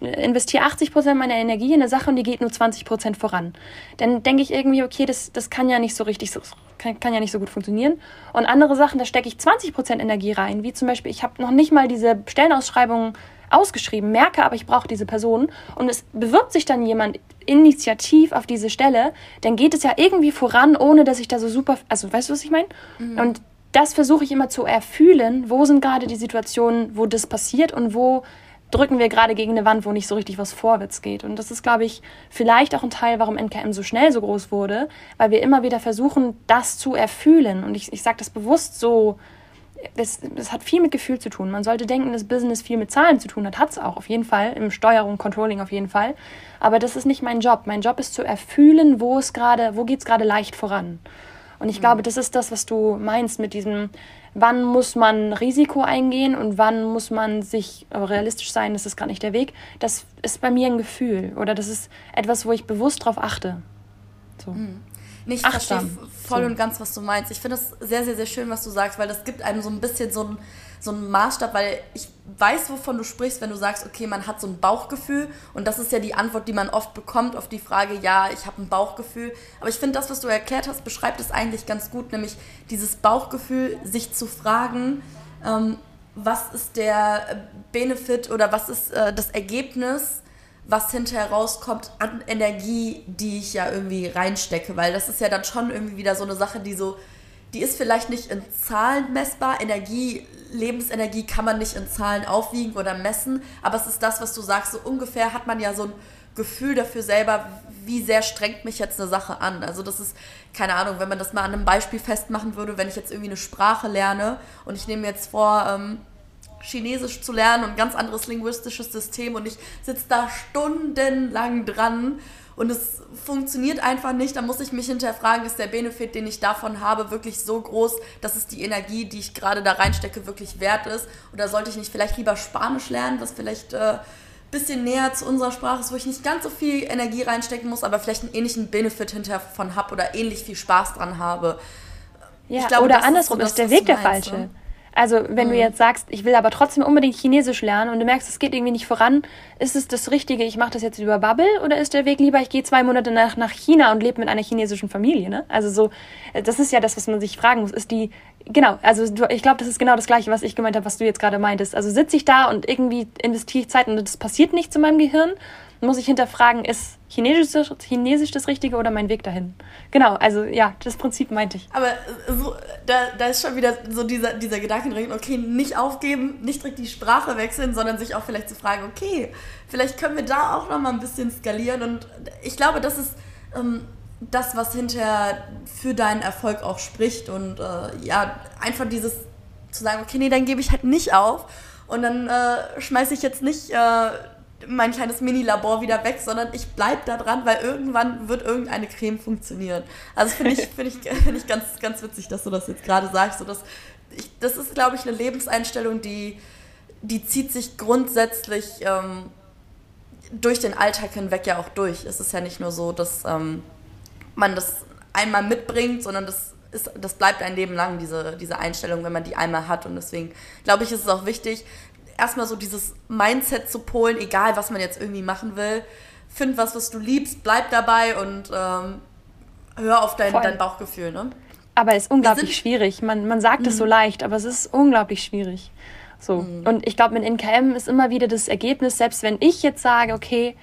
investiere 80 Prozent meiner Energie in eine Sache und die geht nur 20 Prozent voran. Dann denke ich irgendwie, okay, das, das kann ja nicht so richtig, so, kann, kann ja nicht so gut funktionieren. Und andere Sachen, da stecke ich 20 Prozent Energie rein, wie zum Beispiel, ich habe noch nicht mal diese Stellenausschreibungen ausgeschrieben, merke aber, ich brauche diese Person und es bewirbt sich dann jemand initiativ auf diese Stelle, dann geht es ja irgendwie voran, ohne dass ich da so super, also weißt du, was ich meine? Mhm. Und das versuche ich immer zu erfühlen, wo sind gerade die Situationen, wo das passiert und wo drücken wir gerade gegen eine Wand, wo nicht so richtig was vorwärts geht. Und das ist, glaube ich, vielleicht auch ein Teil, warum NKM so schnell so groß wurde, weil wir immer wieder versuchen, das zu erfühlen. Und ich, ich sage das bewusst so es, es hat viel mit Gefühl zu tun. Man sollte denken, dass Business viel mit Zahlen zu tun hat. Hat es auch, auf jeden Fall. Im Steuerung, Controlling auf jeden Fall. Aber das ist nicht mein Job. Mein Job ist zu erfühlen, wo es gerade, wo geht es gerade leicht voran. Und ich mhm. glaube, das ist das, was du meinst mit diesem, wann muss man Risiko eingehen und wann muss man sich realistisch sein, das ist gerade nicht der Weg. Das ist bei mir ein Gefühl oder das ist etwas, wo ich bewusst drauf achte. So. Mhm. Nee, verstehe voll so. und ganz, was du meinst. Ich finde es sehr, sehr, sehr schön, was du sagst, weil das gibt einem so ein bisschen so ein so einen Maßstab, weil ich weiß, wovon du sprichst, wenn du sagst, okay, man hat so ein Bauchgefühl und das ist ja die Antwort, die man oft bekommt auf die Frage, ja, ich habe ein Bauchgefühl. Aber ich finde, das, was du erklärt hast, beschreibt es eigentlich ganz gut, nämlich dieses Bauchgefühl, sich zu fragen, ähm, was ist der Benefit oder was ist äh, das Ergebnis was hinterher rauskommt an Energie, die ich ja irgendwie reinstecke, weil das ist ja dann schon irgendwie wieder so eine Sache, die so, die ist vielleicht nicht in Zahlen messbar. Energie, Lebensenergie kann man nicht in Zahlen aufwiegen oder messen, aber es ist das, was du sagst, so ungefähr hat man ja so ein Gefühl dafür selber, wie sehr strengt mich jetzt eine Sache an. Also das ist, keine Ahnung, wenn man das mal an einem Beispiel festmachen würde, wenn ich jetzt irgendwie eine Sprache lerne und ich nehme jetzt vor, ähm, Chinesisch zu lernen und ein ganz anderes linguistisches System und ich sitze da stundenlang dran und es funktioniert einfach nicht, dann muss ich mich hinterfragen, ist der Benefit, den ich davon habe, wirklich so groß, dass es die Energie, die ich gerade da reinstecke, wirklich wert ist? Oder sollte ich nicht vielleicht lieber Spanisch lernen, was vielleicht ein äh, bisschen näher zu unserer Sprache ist, wo ich nicht ganz so viel Energie reinstecken muss, aber vielleicht einen ähnlichen Benefit hinterher von habe oder ähnlich viel Spaß dran habe? Ja, glaube, oder andersrum ist, so ist der Weg der falsche. Also, wenn mhm. du jetzt sagst, ich will aber trotzdem unbedingt Chinesisch lernen und du merkst, es geht irgendwie nicht voran, ist es das Richtige, ich mache das jetzt über Bubble oder ist der Weg lieber, ich gehe zwei Monate nach, nach China und lebe mit einer chinesischen Familie? Ne? Also so, äh, das ist ja das, was man sich fragen muss. Ist die, genau, also du, ich glaube, das ist genau das Gleiche, was ich gemeint habe, was du jetzt gerade meintest. Also sitze ich da und irgendwie investiere ich Zeit und das passiert nicht zu meinem Gehirn muss ich hinterfragen, ist Chinesisch, Chinesisch das Richtige oder mein Weg dahin? Genau, also ja, das Prinzip meinte ich. Aber so, da, da ist schon wieder so dieser, dieser Gedanke drin, okay, nicht aufgeben, nicht direkt die Sprache wechseln, sondern sich auch vielleicht zu fragen, okay, vielleicht können wir da auch noch mal ein bisschen skalieren. Und ich glaube, das ist ähm, das, was hinterher für deinen Erfolg auch spricht. Und äh, ja, einfach dieses zu sagen, okay, nee, dann gebe ich halt nicht auf. Und dann äh, schmeiße ich jetzt nicht... Äh, mein kleines Mini-Labor wieder weg, sondern ich bleibe da dran, weil irgendwann wird irgendeine Creme funktionieren. Also finde ich, find ich, [LAUGHS] find ich ganz, ganz witzig, dass du das jetzt gerade sagst. Dass ich, das ist, glaube ich, eine Lebenseinstellung, die, die zieht sich grundsätzlich ähm, durch den Alltag hinweg ja auch durch. Es ist ja nicht nur so, dass ähm, man das einmal mitbringt, sondern das, ist, das bleibt ein Leben lang, diese, diese Einstellung, wenn man die einmal hat. Und deswegen glaube ich, ist es auch wichtig, erstmal so dieses Mindset zu polen, egal was man jetzt irgendwie machen will. Find was, was du liebst, bleib dabei und ähm, hör auf dein, dein Bauchgefühl. Ne? Aber es ist unglaublich schwierig. Man, man sagt es so mhm. leicht, aber es ist unglaublich schwierig. So. Mhm. Und ich glaube, mit NKM ist immer wieder das Ergebnis, selbst wenn ich jetzt sage, okay,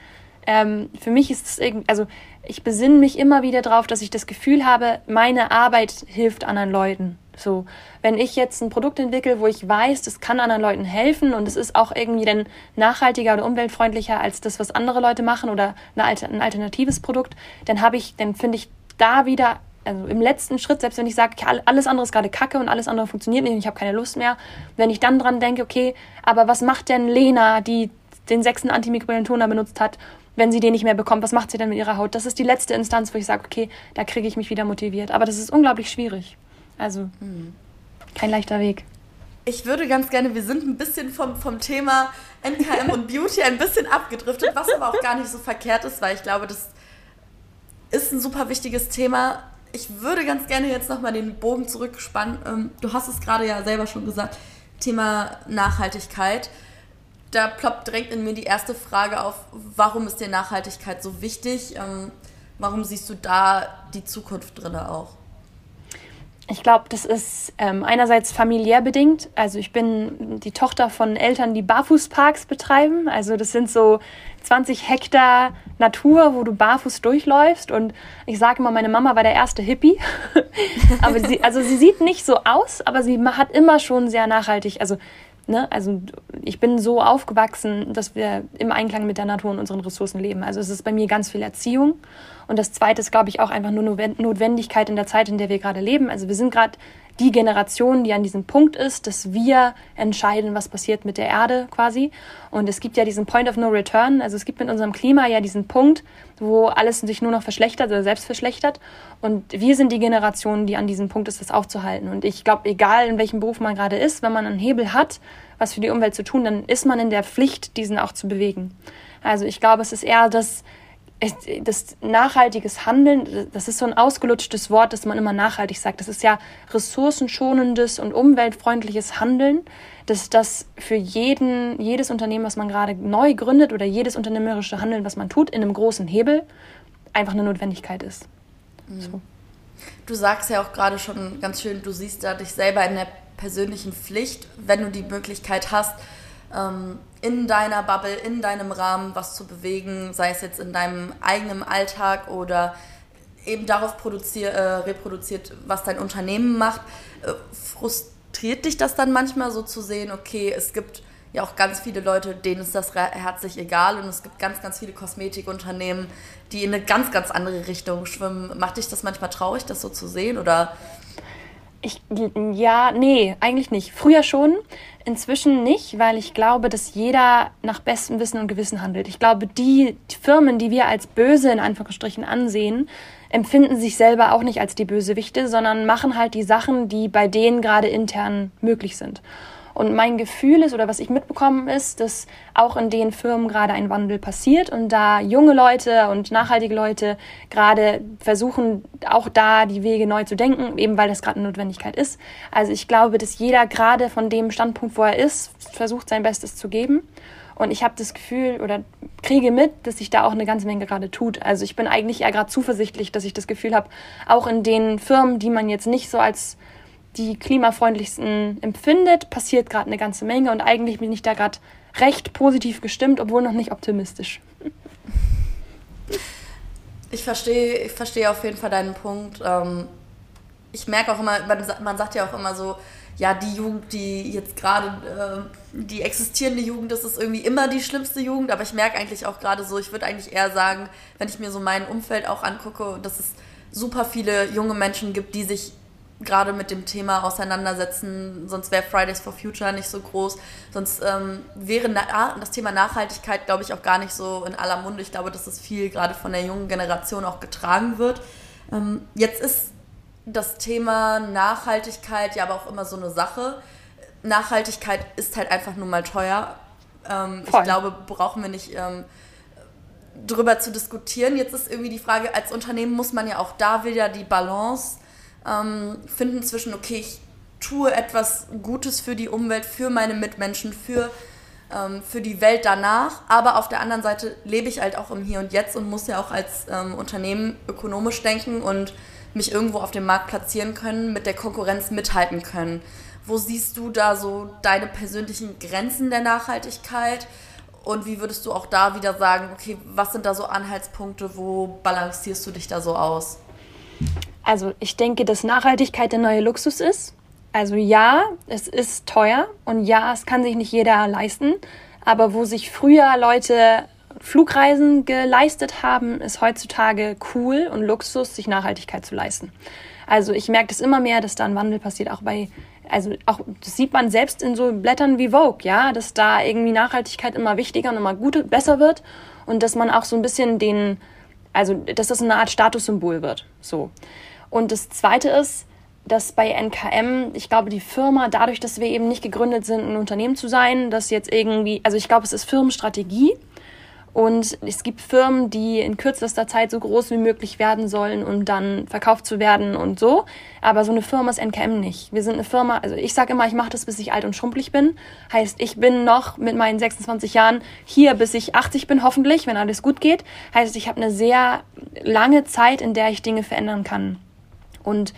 ähm, für mich ist es irgendwie, also ich besinne mich immer wieder darauf, dass ich das Gefühl habe, meine Arbeit hilft anderen Leuten. So, wenn ich jetzt ein Produkt entwickle, wo ich weiß, das kann anderen Leuten helfen und es ist auch irgendwie dann nachhaltiger oder umweltfreundlicher als das, was andere Leute machen oder ein alternatives Produkt, dann habe ich, dann finde ich da wieder also im letzten Schritt, selbst wenn ich sage, alles andere ist gerade kacke und alles andere funktioniert nicht und ich habe keine Lust mehr, wenn ich dann dran denke, okay, aber was macht denn Lena, die den sechsten antimikrobiellen Toner benutzt hat, wenn sie den nicht mehr bekommt, was macht sie denn mit ihrer Haut? Das ist die letzte Instanz, wo ich sage, okay, da kriege ich mich wieder motiviert. Aber das ist unglaublich schwierig. Also mhm. kein leichter Weg. Ich würde ganz gerne, wir sind ein bisschen vom, vom Thema NKM und Beauty ein bisschen abgedriftet, was aber auch gar nicht so verkehrt ist, weil ich glaube, das ist ein super wichtiges Thema ich würde ganz gerne jetzt nochmal den Bogen zurückspannen. Ähm, du hast es gerade ja selber schon gesagt, Thema Nachhaltigkeit. Da ploppt direkt in mir die erste Frage auf, warum ist dir Nachhaltigkeit so wichtig? Ähm, warum siehst du da die Zukunft drin auch? Ich glaube, das ist ähm, einerseits familiär bedingt. Also ich bin die Tochter von Eltern, die Barfußparks betreiben. Also das sind so 20 Hektar Natur, wo du barfuß durchläufst. Und ich sage immer, meine Mama war der erste Hippie. [LAUGHS] aber sie, also sie sieht nicht so aus, aber sie hat immer schon sehr nachhaltig, also Ne? Also ich bin so aufgewachsen, dass wir im Einklang mit der Natur und unseren Ressourcen leben. Also es ist bei mir ganz viel Erziehung. Und das Zweite ist, glaube ich, auch einfach nur Notwendigkeit in der Zeit, in der wir gerade leben. Also wir sind gerade die Generation, die an diesem Punkt ist, dass wir entscheiden, was passiert mit der Erde quasi. Und es gibt ja diesen Point of No Return. Also es gibt mit unserem Klima ja diesen Punkt, wo alles sich nur noch verschlechtert oder selbst verschlechtert. Und wir sind die Generation, die an diesem Punkt ist, das aufzuhalten. Und ich glaube, egal in welchem Beruf man gerade ist, wenn man einen Hebel hat, was für die Umwelt zu tun, dann ist man in der Pflicht, diesen auch zu bewegen. Also ich glaube, es ist eher das, das nachhaltiges Handeln, das ist so ein ausgelutschtes Wort, das man immer nachhaltig sagt. Das ist ja ressourcenschonendes und umweltfreundliches Handeln, dass das für jeden, jedes Unternehmen, was man gerade neu gründet oder jedes unternehmerische Handeln, was man tut, in einem großen Hebel, einfach eine Notwendigkeit ist. Mhm. So. Du sagst ja auch gerade schon ganz schön, du siehst da dich selber in der persönlichen Pflicht, wenn du die Möglichkeit hast, in deiner Bubble, in deinem Rahmen was zu bewegen, sei es jetzt in deinem eigenen Alltag oder eben darauf produzier, äh, reproduziert, was dein Unternehmen macht. Äh, frustriert dich das dann manchmal so zu sehen, okay, es gibt ja auch ganz viele Leute, denen ist das herzlich egal und es gibt ganz, ganz viele Kosmetikunternehmen, die in eine ganz, ganz andere Richtung schwimmen. Macht dich das manchmal traurig, das so zu sehen oder ich, ja, nee, eigentlich nicht. Früher schon, inzwischen nicht, weil ich glaube, dass jeder nach bestem Wissen und Gewissen handelt. Ich glaube, die Firmen, die wir als böse in Anführungsstrichen ansehen, empfinden sich selber auch nicht als die Bösewichte, sondern machen halt die Sachen, die bei denen gerade intern möglich sind. Und mein Gefühl ist, oder was ich mitbekommen ist, dass auch in den Firmen gerade ein Wandel passiert und da junge Leute und nachhaltige Leute gerade versuchen, auch da die Wege neu zu denken, eben weil das gerade eine Notwendigkeit ist. Also ich glaube, dass jeder gerade von dem Standpunkt, wo er ist, versucht sein Bestes zu geben. Und ich habe das Gefühl oder kriege mit, dass sich da auch eine ganze Menge gerade tut. Also ich bin eigentlich eher gerade zuversichtlich, dass ich das Gefühl habe, auch in den Firmen, die man jetzt nicht so als die klimafreundlichsten empfindet, passiert gerade eine ganze Menge und eigentlich bin ich da gerade recht positiv gestimmt, obwohl noch nicht optimistisch. Ich verstehe, ich verstehe auf jeden Fall deinen Punkt. Ähm, ich merke auch immer, man sagt ja auch immer so, ja, die Jugend, die jetzt gerade, äh, die existierende Jugend, das ist irgendwie immer die schlimmste Jugend, aber ich merke eigentlich auch gerade so, ich würde eigentlich eher sagen, wenn ich mir so mein Umfeld auch angucke, dass es super viele junge Menschen gibt, die sich gerade mit dem Thema auseinandersetzen, sonst wäre Fridays for Future nicht so groß, sonst ähm, wäre das Thema Nachhaltigkeit, glaube ich, auch gar nicht so in aller Munde. Ich glaube, dass es viel gerade von der jungen Generation auch getragen wird. Ähm, jetzt ist das Thema Nachhaltigkeit ja aber auch immer so eine Sache. Nachhaltigkeit ist halt einfach nur mal teuer. Ähm, ich glaube, brauchen wir nicht ähm, drüber zu diskutieren. Jetzt ist irgendwie die Frage, als Unternehmen muss man ja auch da wieder die Balance ähm, finden zwischen, okay, ich tue etwas Gutes für die Umwelt, für meine Mitmenschen, für, ähm, für die Welt danach, aber auf der anderen Seite lebe ich halt auch im Hier und Jetzt und muss ja auch als ähm, Unternehmen ökonomisch denken und mich irgendwo auf dem Markt platzieren können, mit der Konkurrenz mithalten können. Wo siehst du da so deine persönlichen Grenzen der Nachhaltigkeit? Und wie würdest du auch da wieder sagen, okay, was sind da so Anhaltspunkte, wo balancierst du dich da so aus? Also ich denke, dass Nachhaltigkeit der neue Luxus ist. Also ja, es ist teuer und ja, es kann sich nicht jeder leisten. Aber wo sich früher Leute Flugreisen geleistet haben, ist heutzutage cool und Luxus, sich Nachhaltigkeit zu leisten. Also ich merke das immer mehr, dass da ein Wandel passiert, auch bei, also auch, das sieht man selbst in so Blättern wie Vogue, ja, dass da irgendwie Nachhaltigkeit immer wichtiger und immer gut, besser wird und dass man auch so ein bisschen den, also dass das eine Art Statussymbol wird, so. Und das Zweite ist, dass bei NKM, ich glaube, die Firma, dadurch, dass wir eben nicht gegründet sind, ein Unternehmen zu sein, das jetzt irgendwie, also ich glaube, es ist Firmenstrategie, und es gibt Firmen, die in kürzester Zeit so groß wie möglich werden sollen, um dann verkauft zu werden und so. Aber so eine Firma ist NKM nicht. Wir sind eine Firma, also ich sage immer, ich mache das, bis ich alt und schrumpelig bin. Heißt, ich bin noch mit meinen 26 Jahren hier, bis ich 80 bin, hoffentlich, wenn alles gut geht. Heißt, ich habe eine sehr lange Zeit, in der ich Dinge verändern kann. Und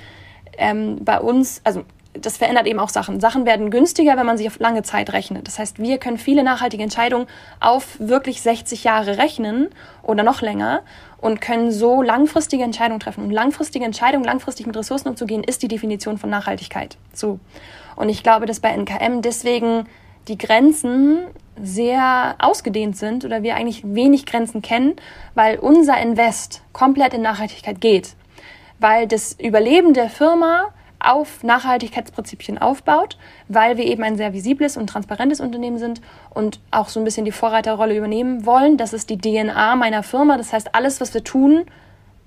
ähm, bei uns, also das verändert eben auch Sachen. Sachen werden günstiger, wenn man sich auf lange Zeit rechnet. Das heißt, wir können viele nachhaltige Entscheidungen auf wirklich 60 Jahre rechnen oder noch länger und können so langfristige Entscheidungen treffen. Und langfristige Entscheidungen, langfristig mit Ressourcen umzugehen, ist die Definition von Nachhaltigkeit. So. Und ich glaube, dass bei NKM deswegen die Grenzen sehr ausgedehnt sind oder wir eigentlich wenig Grenzen kennen, weil unser Invest komplett in Nachhaltigkeit geht. Weil das Überleben der Firma auf Nachhaltigkeitsprinzipien aufbaut, weil wir eben ein sehr visibles und transparentes Unternehmen sind und auch so ein bisschen die Vorreiterrolle übernehmen wollen. Das ist die DNA meiner Firma. Das heißt, alles, was wir tun,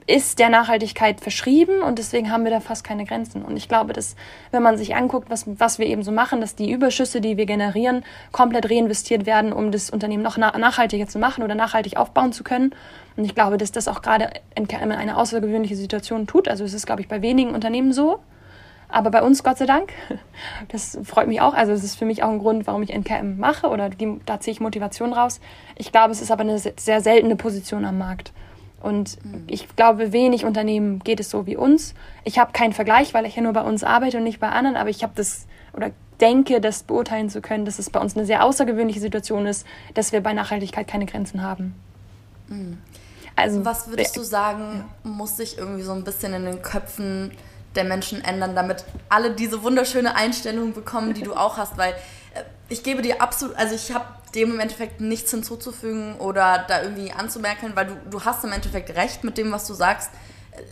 ist der Nachhaltigkeit verschrieben und deswegen haben wir da fast keine Grenzen. Und ich glaube, dass, wenn man sich anguckt, was, was wir eben so machen, dass die Überschüsse, die wir generieren, komplett reinvestiert werden, um das Unternehmen noch nachhaltiger zu machen oder nachhaltig aufbauen zu können. Und ich glaube, dass das auch gerade in eine außergewöhnliche Situation tut. Also es ist, glaube ich, bei wenigen Unternehmen so. Aber bei uns, Gott sei Dank, [LAUGHS] das freut mich auch. Also es ist für mich auch ein Grund, warum ich NKM mache oder die, da ziehe ich Motivation raus. Ich glaube, es ist aber eine sehr seltene Position am Markt. Und mhm. ich glaube, wenig Unternehmen geht es so wie uns. Ich habe keinen Vergleich, weil ich ja nur bei uns arbeite und nicht bei anderen, aber ich habe das oder denke, das beurteilen zu können, dass es bei uns eine sehr außergewöhnliche Situation ist, dass wir bei Nachhaltigkeit keine Grenzen haben. Mhm. Also, was würdest du sagen, muss sich irgendwie so ein bisschen in den Köpfen der Menschen ändern, damit alle diese wunderschöne Einstellung bekommen, die du auch hast, weil äh, ich gebe dir absolut, also ich habe dem im Endeffekt nichts hinzuzufügen oder da irgendwie anzumerken, weil du, du hast im Endeffekt recht mit dem, was du sagst.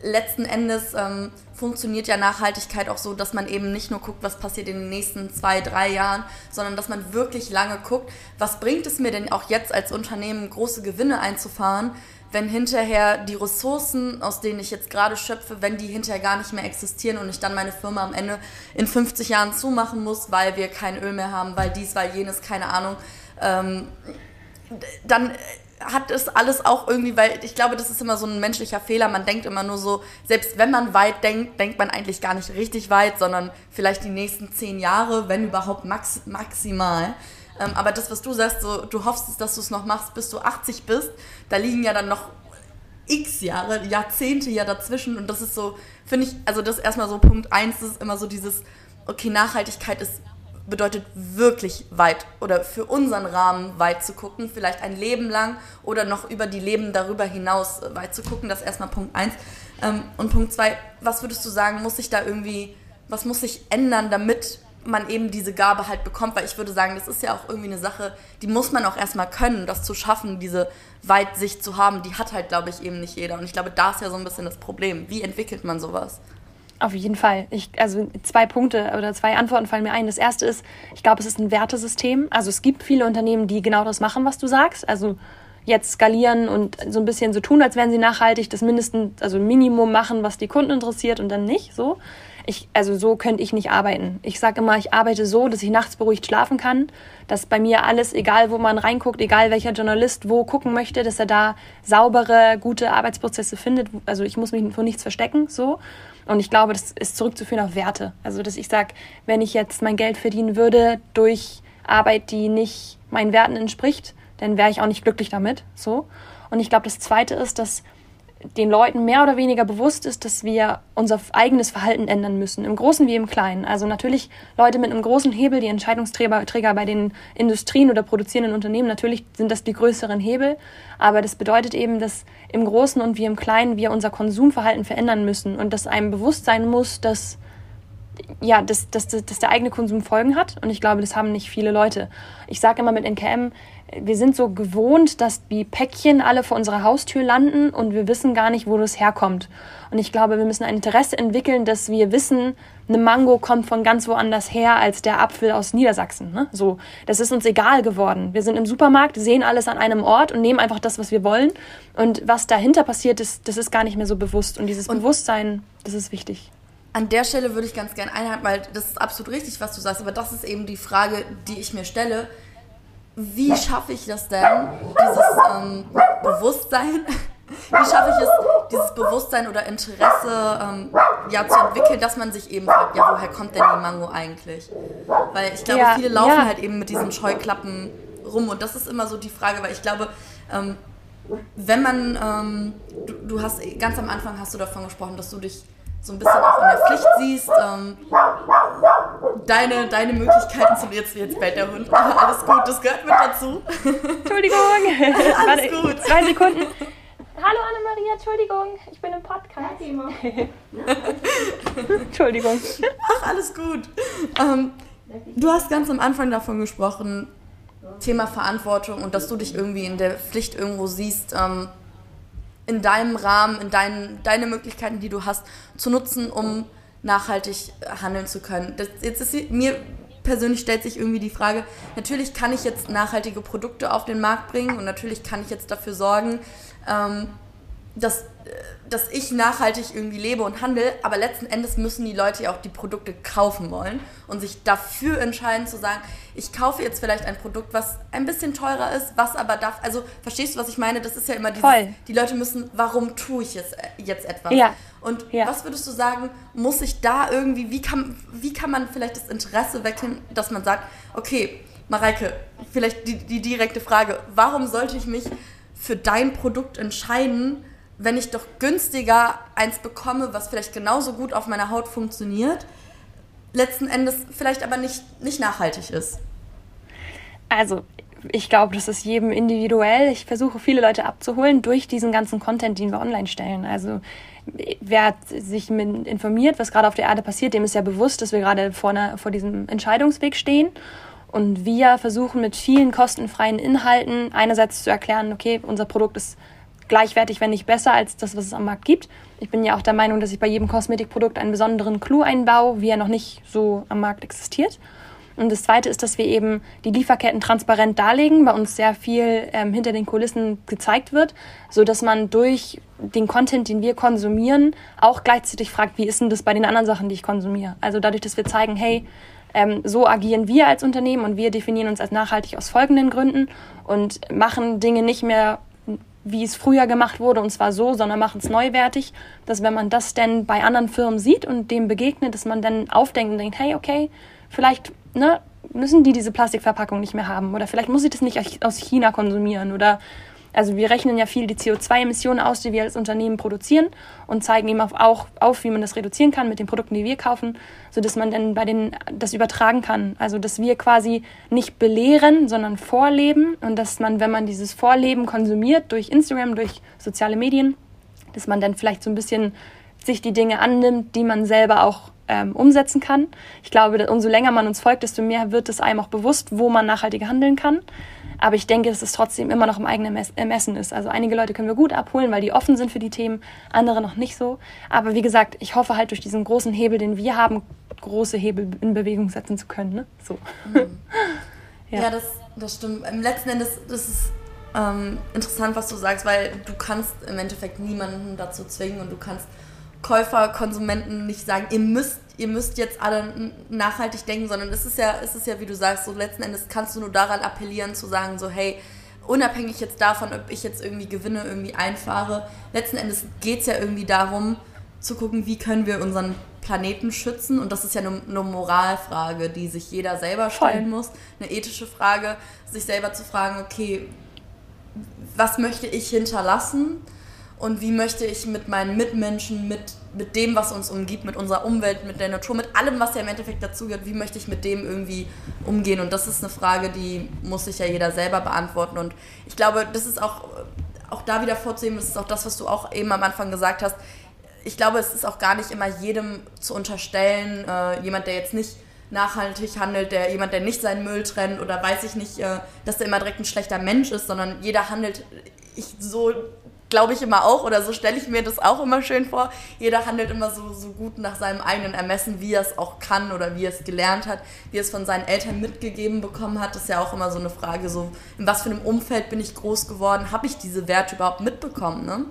Letzten Endes ähm, funktioniert ja Nachhaltigkeit auch so, dass man eben nicht nur guckt, was passiert in den nächsten zwei, drei Jahren, sondern dass man wirklich lange guckt, was bringt es mir denn auch jetzt als Unternehmen große Gewinne einzufahren, wenn hinterher die Ressourcen, aus denen ich jetzt gerade schöpfe, wenn die hinterher gar nicht mehr existieren und ich dann meine Firma am Ende in 50 Jahren zumachen muss, weil wir kein Öl mehr haben, weil dies, weil jenes, keine Ahnung, ähm, dann hat es alles auch irgendwie, weil ich glaube, das ist immer so ein menschlicher Fehler. Man denkt immer nur so, selbst wenn man weit denkt, denkt man eigentlich gar nicht richtig weit, sondern vielleicht die nächsten zehn Jahre, wenn überhaupt max maximal. Ähm, aber das, was du sagst, so, du hoffst, dass du es noch machst, bis du 80 bist, da liegen ja dann noch x Jahre, Jahrzehnte ja dazwischen. Und das ist so, finde ich, also das ist erstmal so Punkt 1, das ist immer so dieses, okay, Nachhaltigkeit ist bedeutet wirklich weit oder für unseren Rahmen weit zu gucken, vielleicht ein Leben lang oder noch über die Leben darüber hinaus weit zu gucken. Das ist erstmal Punkt 1. Ähm, und Punkt 2, was würdest du sagen, muss sich da irgendwie, was muss sich ändern, damit man eben diese Gabe halt bekommt, weil ich würde sagen, das ist ja auch irgendwie eine Sache, die muss man auch erstmal können, das zu schaffen, diese Weitsicht zu haben, die hat halt, glaube ich, eben nicht jeder. Und ich glaube, da ist ja so ein bisschen das Problem. Wie entwickelt man sowas? Auf jeden Fall. Ich, also zwei Punkte oder zwei Antworten fallen mir ein. Das erste ist, ich glaube, es ist ein Wertesystem. Also es gibt viele Unternehmen, die genau das machen, was du sagst. Also jetzt skalieren und so ein bisschen so tun, als wären sie nachhaltig, das mindestens, also Minimum machen, was die Kunden interessiert und dann nicht so ich, also so könnte ich nicht arbeiten. Ich sage immer, ich arbeite so, dass ich nachts beruhigt schlafen kann, dass bei mir alles, egal wo man reinguckt, egal welcher Journalist wo gucken möchte, dass er da saubere, gute Arbeitsprozesse findet. Also ich muss mich vor nichts verstecken, so. Und ich glaube, das ist zurückzuführen auf Werte. Also, dass ich sage, wenn ich jetzt mein Geld verdienen würde durch Arbeit, die nicht meinen Werten entspricht, dann wäre ich auch nicht glücklich damit, so. Und ich glaube, das Zweite ist, dass den Leuten mehr oder weniger bewusst ist, dass wir unser eigenes Verhalten ändern müssen, im Großen wie im Kleinen. Also natürlich Leute mit einem großen Hebel, die Entscheidungsträger Träger bei den Industrien oder produzierenden Unternehmen, natürlich sind das die größeren Hebel, aber das bedeutet eben, dass im Großen und wie im Kleinen wir unser Konsumverhalten verändern müssen und dass einem bewusst sein muss, dass ja, dass, dass, dass der eigene Konsum Folgen hat. Und ich glaube, das haben nicht viele Leute. Ich sage immer mit NKM, wir sind so gewohnt, dass die Päckchen alle vor unserer Haustür landen und wir wissen gar nicht, wo das herkommt. Und ich glaube, wir müssen ein Interesse entwickeln, dass wir wissen, eine Mango kommt von ganz woanders her als der Apfel aus Niedersachsen. Ne? So, das ist uns egal geworden. Wir sind im Supermarkt, sehen alles an einem Ort und nehmen einfach das, was wir wollen. Und was dahinter passiert, ist, das ist gar nicht mehr so bewusst. Und dieses und Bewusstsein, das ist wichtig. An der Stelle würde ich ganz gerne einhalten, weil das ist absolut richtig, was du sagst. Aber das ist eben die Frage, die ich mir stelle wie schaffe ich das denn, dieses ähm, Bewusstsein, [LAUGHS] wie schaffe ich es, dieses Bewusstsein oder Interesse ähm, ja, zu entwickeln, dass man sich eben fragt, ja, woher kommt denn die Mango eigentlich? Weil ich glaube, ja, viele laufen ja. halt eben mit diesen Scheuklappen rum und das ist immer so die Frage, weil ich glaube, ähm, wenn man, ähm, du, du hast ganz am Anfang hast du davon gesprochen, dass du dich so ein bisschen auch in der Pflicht siehst, ähm, deine, deine Möglichkeiten zu jetzt, jetzt bellt der Hund. [LAUGHS] Alles gut, das gehört mit dazu. Entschuldigung. [LAUGHS] Alles Warte, gut. Zwei Sekunden. Hallo Annemaria, Entschuldigung, ich bin im Podcast. [LAUGHS] Entschuldigung. Ach, alles gut. Ähm, du hast ganz am Anfang davon gesprochen, Thema Verantwortung und dass du dich irgendwie in der Pflicht irgendwo siehst, ähm, in deinem Rahmen, in deinen, deine Möglichkeiten, die du hast, zu nutzen, um nachhaltig handeln zu können. Das, jetzt ist mir persönlich stellt sich irgendwie die Frage, natürlich kann ich jetzt nachhaltige Produkte auf den Markt bringen und natürlich kann ich jetzt dafür sorgen, ähm, dass, dass ich nachhaltig irgendwie lebe und handle, aber letzten Endes müssen die Leute ja auch die Produkte kaufen wollen und sich dafür entscheiden zu sagen, ich kaufe jetzt vielleicht ein Produkt, was ein bisschen teurer ist, was aber darf, also verstehst du, was ich meine? Das ist ja immer dieses, Voll. die Leute müssen, warum tue ich es äh, jetzt etwas? Ja. Und ja. was würdest du sagen, muss ich da irgendwie, wie kann, wie kann man vielleicht das Interesse wecken, dass man sagt, okay, Mareike, vielleicht die, die direkte Frage, warum sollte ich mich für dein Produkt entscheiden, wenn ich doch günstiger eins bekomme, was vielleicht genauso gut auf meiner Haut funktioniert, letzten Endes vielleicht aber nicht, nicht nachhaltig ist? Also, ich glaube, das ist jedem individuell. Ich versuche viele Leute abzuholen durch diesen ganzen Content, den wir online stellen. Also wer sich informiert, was gerade auf der Erde passiert, dem ist ja bewusst, dass wir gerade vor, einer, vor diesem Entscheidungsweg stehen. Und wir versuchen mit vielen kostenfreien Inhalten einerseits zu erklären, okay, unser Produkt ist gleichwertig, wenn nicht besser als das, was es am Markt gibt. Ich bin ja auch der Meinung, dass ich bei jedem Kosmetikprodukt einen besonderen Clou einbaue, wie er noch nicht so am Markt existiert. Und das Zweite ist, dass wir eben die Lieferketten transparent darlegen, bei uns sehr viel ähm, hinter den Kulissen gezeigt wird, so dass man durch den Content, den wir konsumieren, auch gleichzeitig fragt, wie ist denn das bei den anderen Sachen, die ich konsumiere? Also dadurch, dass wir zeigen, hey, ähm, so agieren wir als Unternehmen und wir definieren uns als nachhaltig aus folgenden Gründen und machen Dinge nicht mehr wie es früher gemacht wurde, und zwar so, sondern machen es neuwertig, dass wenn man das denn bei anderen Firmen sieht und dem begegnet, dass man dann aufdenkt und denkt, hey, okay, vielleicht ne, müssen die diese Plastikverpackung nicht mehr haben oder vielleicht muss ich das nicht aus China konsumieren oder also wir rechnen ja viel die CO2-Emissionen aus, die wir als Unternehmen produzieren und zeigen eben auch auf, wie man das reduzieren kann mit den Produkten, die wir kaufen, sodass man dann bei den das übertragen kann. Also dass wir quasi nicht belehren, sondern vorleben und dass man, wenn man dieses Vorleben konsumiert durch Instagram, durch soziale Medien, dass man dann vielleicht so ein bisschen sich die Dinge annimmt, die man selber auch ähm, umsetzen kann. Ich glaube, umso länger man uns folgt, desto mehr wird es einem auch bewusst, wo man nachhaltiger handeln kann. Aber ich denke, dass es trotzdem immer noch im eigenen Ermessen ist. Also einige Leute können wir gut abholen, weil die offen sind für die Themen, andere noch nicht so. Aber wie gesagt, ich hoffe halt durch diesen großen Hebel, den wir haben, große Hebel in Bewegung setzen zu können. Ne? So. [LAUGHS] Mhm. ja. ja, das, das stimmt. Im letzten Endes, das ist ähm, interessant, was du sagst, weil du kannst im Endeffekt niemanden dazu zwingen und du kannst Käufer, Konsumenten nicht sagen, ihr müsst ihr müsst jetzt alle nachhaltig denken, sondern es ist ja, es ist ja, wie du sagst, so letzten Endes kannst du nur daran appellieren, zu sagen, so, hey, unabhängig jetzt davon, ob ich jetzt irgendwie Gewinne irgendwie einfahre, letzten Endes geht es ja irgendwie darum, zu gucken, wie können wir unseren Planeten schützen. Und das ist ja eine, eine Moralfrage, die sich jeder selber stellen Voll. muss. Eine ethische Frage, sich selber zu fragen, okay, was möchte ich hinterlassen? Und wie möchte ich mit meinen Mitmenschen, mit, mit dem, was uns umgibt, mit unserer Umwelt, mit der Natur, mit allem, was ja im Endeffekt dazugehört, wie möchte ich mit dem irgendwie umgehen? Und das ist eine Frage, die muss sich ja jeder selber beantworten. Und ich glaube, das ist auch, auch da wieder vorzuheben, das ist auch das, was du auch eben am Anfang gesagt hast. Ich glaube, es ist auch gar nicht immer jedem zu unterstellen, äh, jemand, der jetzt nicht nachhaltig handelt, der jemand, der nicht seinen Müll trennt oder weiß ich nicht, äh, dass der immer direkt ein schlechter Mensch ist, sondern jeder handelt ich so glaube ich immer auch, oder so stelle ich mir das auch immer schön vor. Jeder handelt immer so, so gut nach seinem eigenen Ermessen, wie er es auch kann oder wie er es gelernt hat, wie er es von seinen Eltern mitgegeben bekommen hat. Das ist ja auch immer so eine Frage, so in was für einem Umfeld bin ich groß geworden, habe ich diese Werte überhaupt mitbekommen, ne?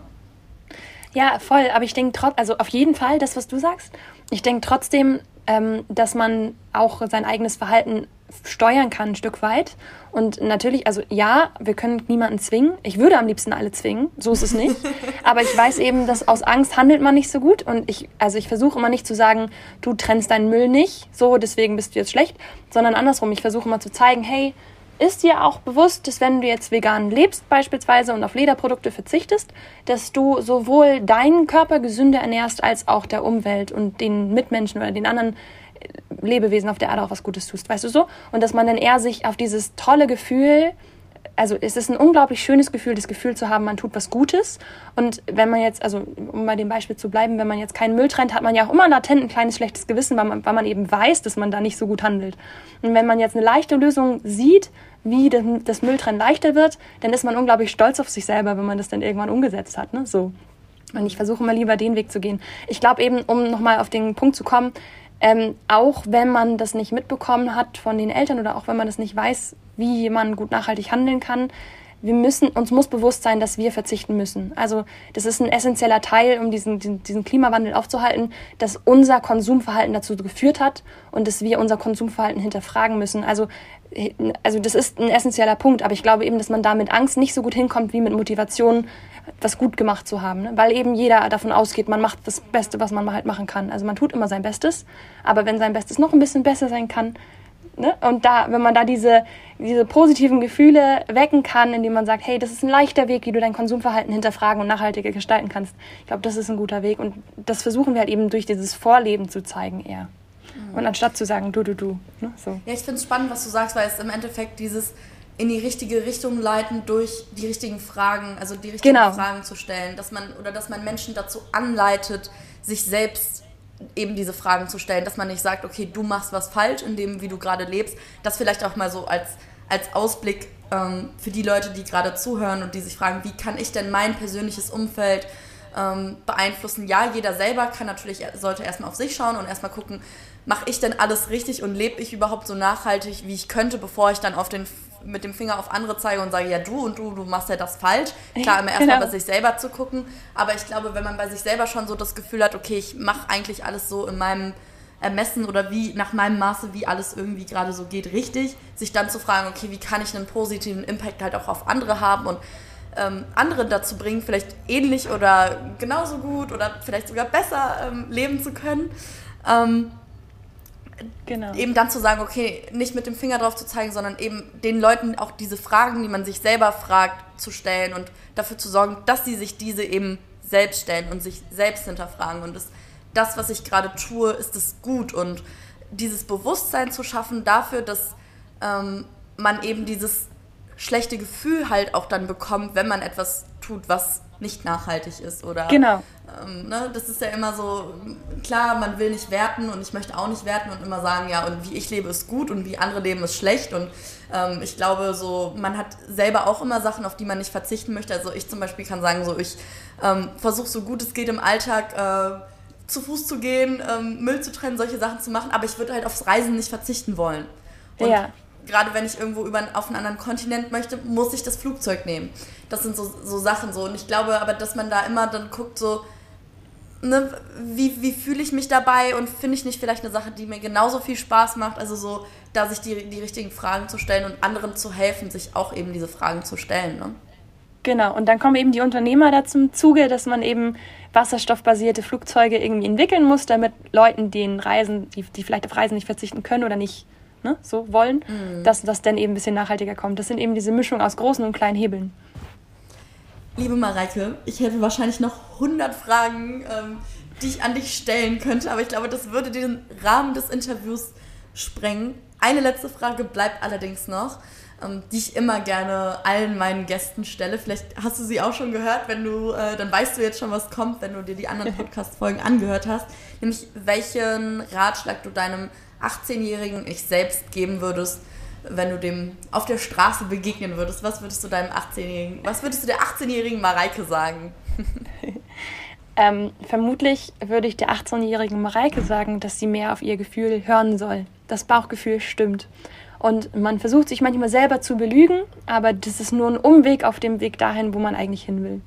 Ja, voll. Aber ich denke trotzdem, also auf jeden Fall das, was du sagst. Ich denke trotzdem, ähm, dass man auch sein eigenes Verhalten steuern kann, ein Stück weit. Und natürlich, also ja, wir können niemanden zwingen. Ich würde am liebsten alle zwingen, so ist es nicht. [LAUGHS] Aber ich weiß eben, dass aus Angst handelt man nicht so gut. Und ich, also ich versuche immer nicht zu sagen, du trennst deinen Müll nicht, so deswegen bist du jetzt schlecht, sondern andersrum. Ich versuche immer zu zeigen, hey, ist dir auch bewusst, dass wenn du jetzt vegan lebst beispielsweise und auf Lederprodukte verzichtest, dass du sowohl deinen Körper gesünder ernährst als auch der Umwelt und den Mitmenschen oder den anderen Lebewesen auf der Erde auch was Gutes tust, weißt du so? Und dass man dann eher sich auf dieses tolle Gefühl, also es ist ein unglaublich schönes Gefühl, das Gefühl zu haben, man tut was Gutes. Und wenn man jetzt, also um bei dem Beispiel zu bleiben, wenn man jetzt keinen Müll trennt, hat man ja auch immer latent ein kleines schlechtes Gewissen, weil man, weil man eben weiß, dass man da nicht so gut handelt. Und wenn man jetzt eine leichte Lösung sieht, wie das, Mülltrennen leichter wird, dann ist man unglaublich stolz auf sich selber, wenn man das dann irgendwann umgesetzt hat. Ne? So. Und ich versuche mal lieber den Weg zu gehen. Ich glaube eben, um nochmal auf den Punkt zu kommen, ähm, auch wenn man das nicht mitbekommen hat von den Eltern oder auch wenn man das nicht weiß, wie jemand gut nachhaltig handeln kann, wir müssen, uns muss bewusst sein, dass wir verzichten müssen. Also das ist ein essentieller Teil, um diesen, diesen, Klimawandel aufzuhalten, dass unser Konsumverhalten dazu geführt hat und dass wir unser Konsumverhalten hinterfragen müssen. Also, also das ist ein essentieller Punkt, aber ich glaube eben, dass man da mit Angst nicht so gut hinkommt wie mit Motivation, was gut gemacht zu haben. Ne? Weil eben jeder davon ausgeht, man macht das Beste, was man halt machen kann. Also man tut immer sein Bestes, aber wenn sein Bestes noch ein bisschen besser sein kann, ne? und da, wenn man da diese, diese positiven Gefühle wecken kann, indem man sagt, hey, das ist ein leichter Weg, wie du dein Konsumverhalten hinterfragen und nachhaltiger gestalten kannst. Ich glaube, das ist ein guter Weg und das versuchen wir halt eben durch dieses Vorleben zu zeigen eher. Mhm. Und anstatt zu sagen, du, du, du. Ne? So. Ja, ich finde es spannend, was du sagst, weil es im Endeffekt dieses in die richtige Richtung leiten durch die richtigen Fragen, also die richtigen genau. Fragen zu stellen, dass man oder dass man Menschen dazu anleitet, sich selbst eben diese Fragen zu stellen, dass man nicht sagt, okay, du machst was falsch in dem, wie du gerade lebst, das vielleicht auch mal so als als Ausblick ähm, für die Leute, die gerade zuhören und die sich fragen, wie kann ich denn mein persönliches Umfeld ähm, beeinflussen? Ja, jeder selber kann natürlich sollte erstmal auf sich schauen und erstmal gucken, mache ich denn alles richtig und lebe ich überhaupt so nachhaltig, wie ich könnte, bevor ich dann auf den mit dem Finger auf andere zeige und sage, ja du und du, du machst ja das falsch. Klar, immer [LAUGHS] erstmal genau. bei sich selber zu gucken. Aber ich glaube, wenn man bei sich selber schon so das Gefühl hat, okay, ich mache eigentlich alles so in meinem Ermessen oder wie nach meinem Maße, wie alles irgendwie gerade so geht, richtig, sich dann zu fragen, okay, wie kann ich einen positiven Impact halt auch auf andere haben und ähm, andere dazu bringen, vielleicht ähnlich oder genauso gut oder vielleicht sogar besser ähm, leben zu können. Ähm, Genau. Eben dann zu sagen, okay, nicht mit dem Finger drauf zu zeigen, sondern eben den Leuten auch diese Fragen, die man sich selber fragt, zu stellen und dafür zu sorgen, dass sie sich diese eben selbst stellen und sich selbst hinterfragen. Und das, das was ich gerade tue, ist es gut. Und dieses Bewusstsein zu schaffen dafür, dass ähm, man eben dieses schlechte Gefühl halt auch dann bekommt, wenn man etwas tut, was nicht nachhaltig ist oder genau. Ähm, ne, das ist ja immer so klar, man will nicht werten und ich möchte auch nicht werten und immer sagen, ja und wie ich lebe ist gut und wie andere leben ist schlecht und ähm, ich glaube so, man hat selber auch immer Sachen, auf die man nicht verzichten möchte. Also ich zum Beispiel kann sagen so, ich ähm, versuche so gut es geht im Alltag äh, zu Fuß zu gehen, ähm, Müll zu trennen, solche Sachen zu machen, aber ich würde halt aufs Reisen nicht verzichten wollen. Und ja gerade wenn ich irgendwo über, auf einen anderen Kontinent möchte, muss ich das Flugzeug nehmen. Das sind so, so Sachen so. Und ich glaube aber, dass man da immer dann guckt, so, ne, wie, wie fühle ich mich dabei und finde ich nicht vielleicht eine Sache, die mir genauso viel Spaß macht? Also so, da sich die, die richtigen Fragen zu stellen und anderen zu helfen, sich auch eben diese Fragen zu stellen. Ne? Genau, und dann kommen eben die Unternehmer da zum Zuge, dass man eben wasserstoffbasierte Flugzeuge irgendwie entwickeln muss, damit Leuten, die Reisen, die, die vielleicht auf Reisen nicht verzichten können oder nicht ne, so wollen, mhm. dass das dann eben ein bisschen nachhaltiger kommt. Das sind eben diese Mischung aus großen und kleinen Hebeln. Liebe Mareike, ich hätte wahrscheinlich noch 100 Fragen, ähm, die ich an dich stellen könnte, aber ich glaube, das würde den Rahmen des Interviews sprengen. Eine letzte Frage bleibt allerdings noch, ähm, die ich immer gerne allen meinen Gästen stelle. Vielleicht hast du sie auch schon gehört, wenn du, äh, dann weißt du jetzt schon, was kommt, wenn du dir die anderen [LAUGHS] Podcast-Folgen angehört hast. Nämlich, welchen Ratschlag du deinem 18-jährigen Ich selbst geben würdest, wenn du dem auf der Straße begegnen würdest. Was würdest du deinem 18-jährigen, was würdest du der 18-jährigen Mareike sagen? [LAUGHS] ähm, vermutlich würde ich der 18-jährigen Mareike sagen, dass sie mehr auf ihr Gefühl hören soll. Das Bauchgefühl stimmt. Und man versucht sich manchmal selber zu belügen, aber das ist nur ein Umweg auf dem Weg dahin, wo man eigentlich hin will.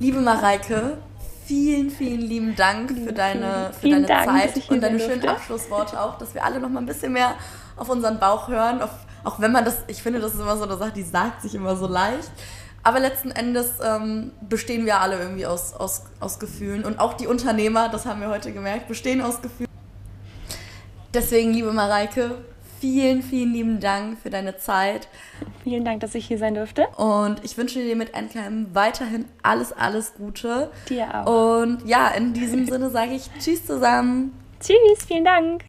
Liebe Mareike, vielen, vielen lieben Dank für deine, für deine Dank, Zeit und deine schönen Abschlussworte auch, dass wir alle noch mal ein bisschen mehr auf unseren Bauch hören. Auf, auch wenn man das, ich finde, das ist immer so eine Sache, die sagt sich immer so leicht. Aber letzten Endes ähm, bestehen wir alle irgendwie aus, aus, aus Gefühlen. Und auch die Unternehmer, das haben wir heute gemerkt, bestehen aus Gefühlen. Deswegen, liebe Mareike, vielen, vielen lieben Dank für deine Zeit. Vielen Dank, dass ich hier sein durfte. Und ich wünsche dir mit NKM weiterhin alles, alles Gute. Dir auch. Und ja, in diesem [LAUGHS] Sinne sage ich Tschüss zusammen. Tschüss, vielen Dank.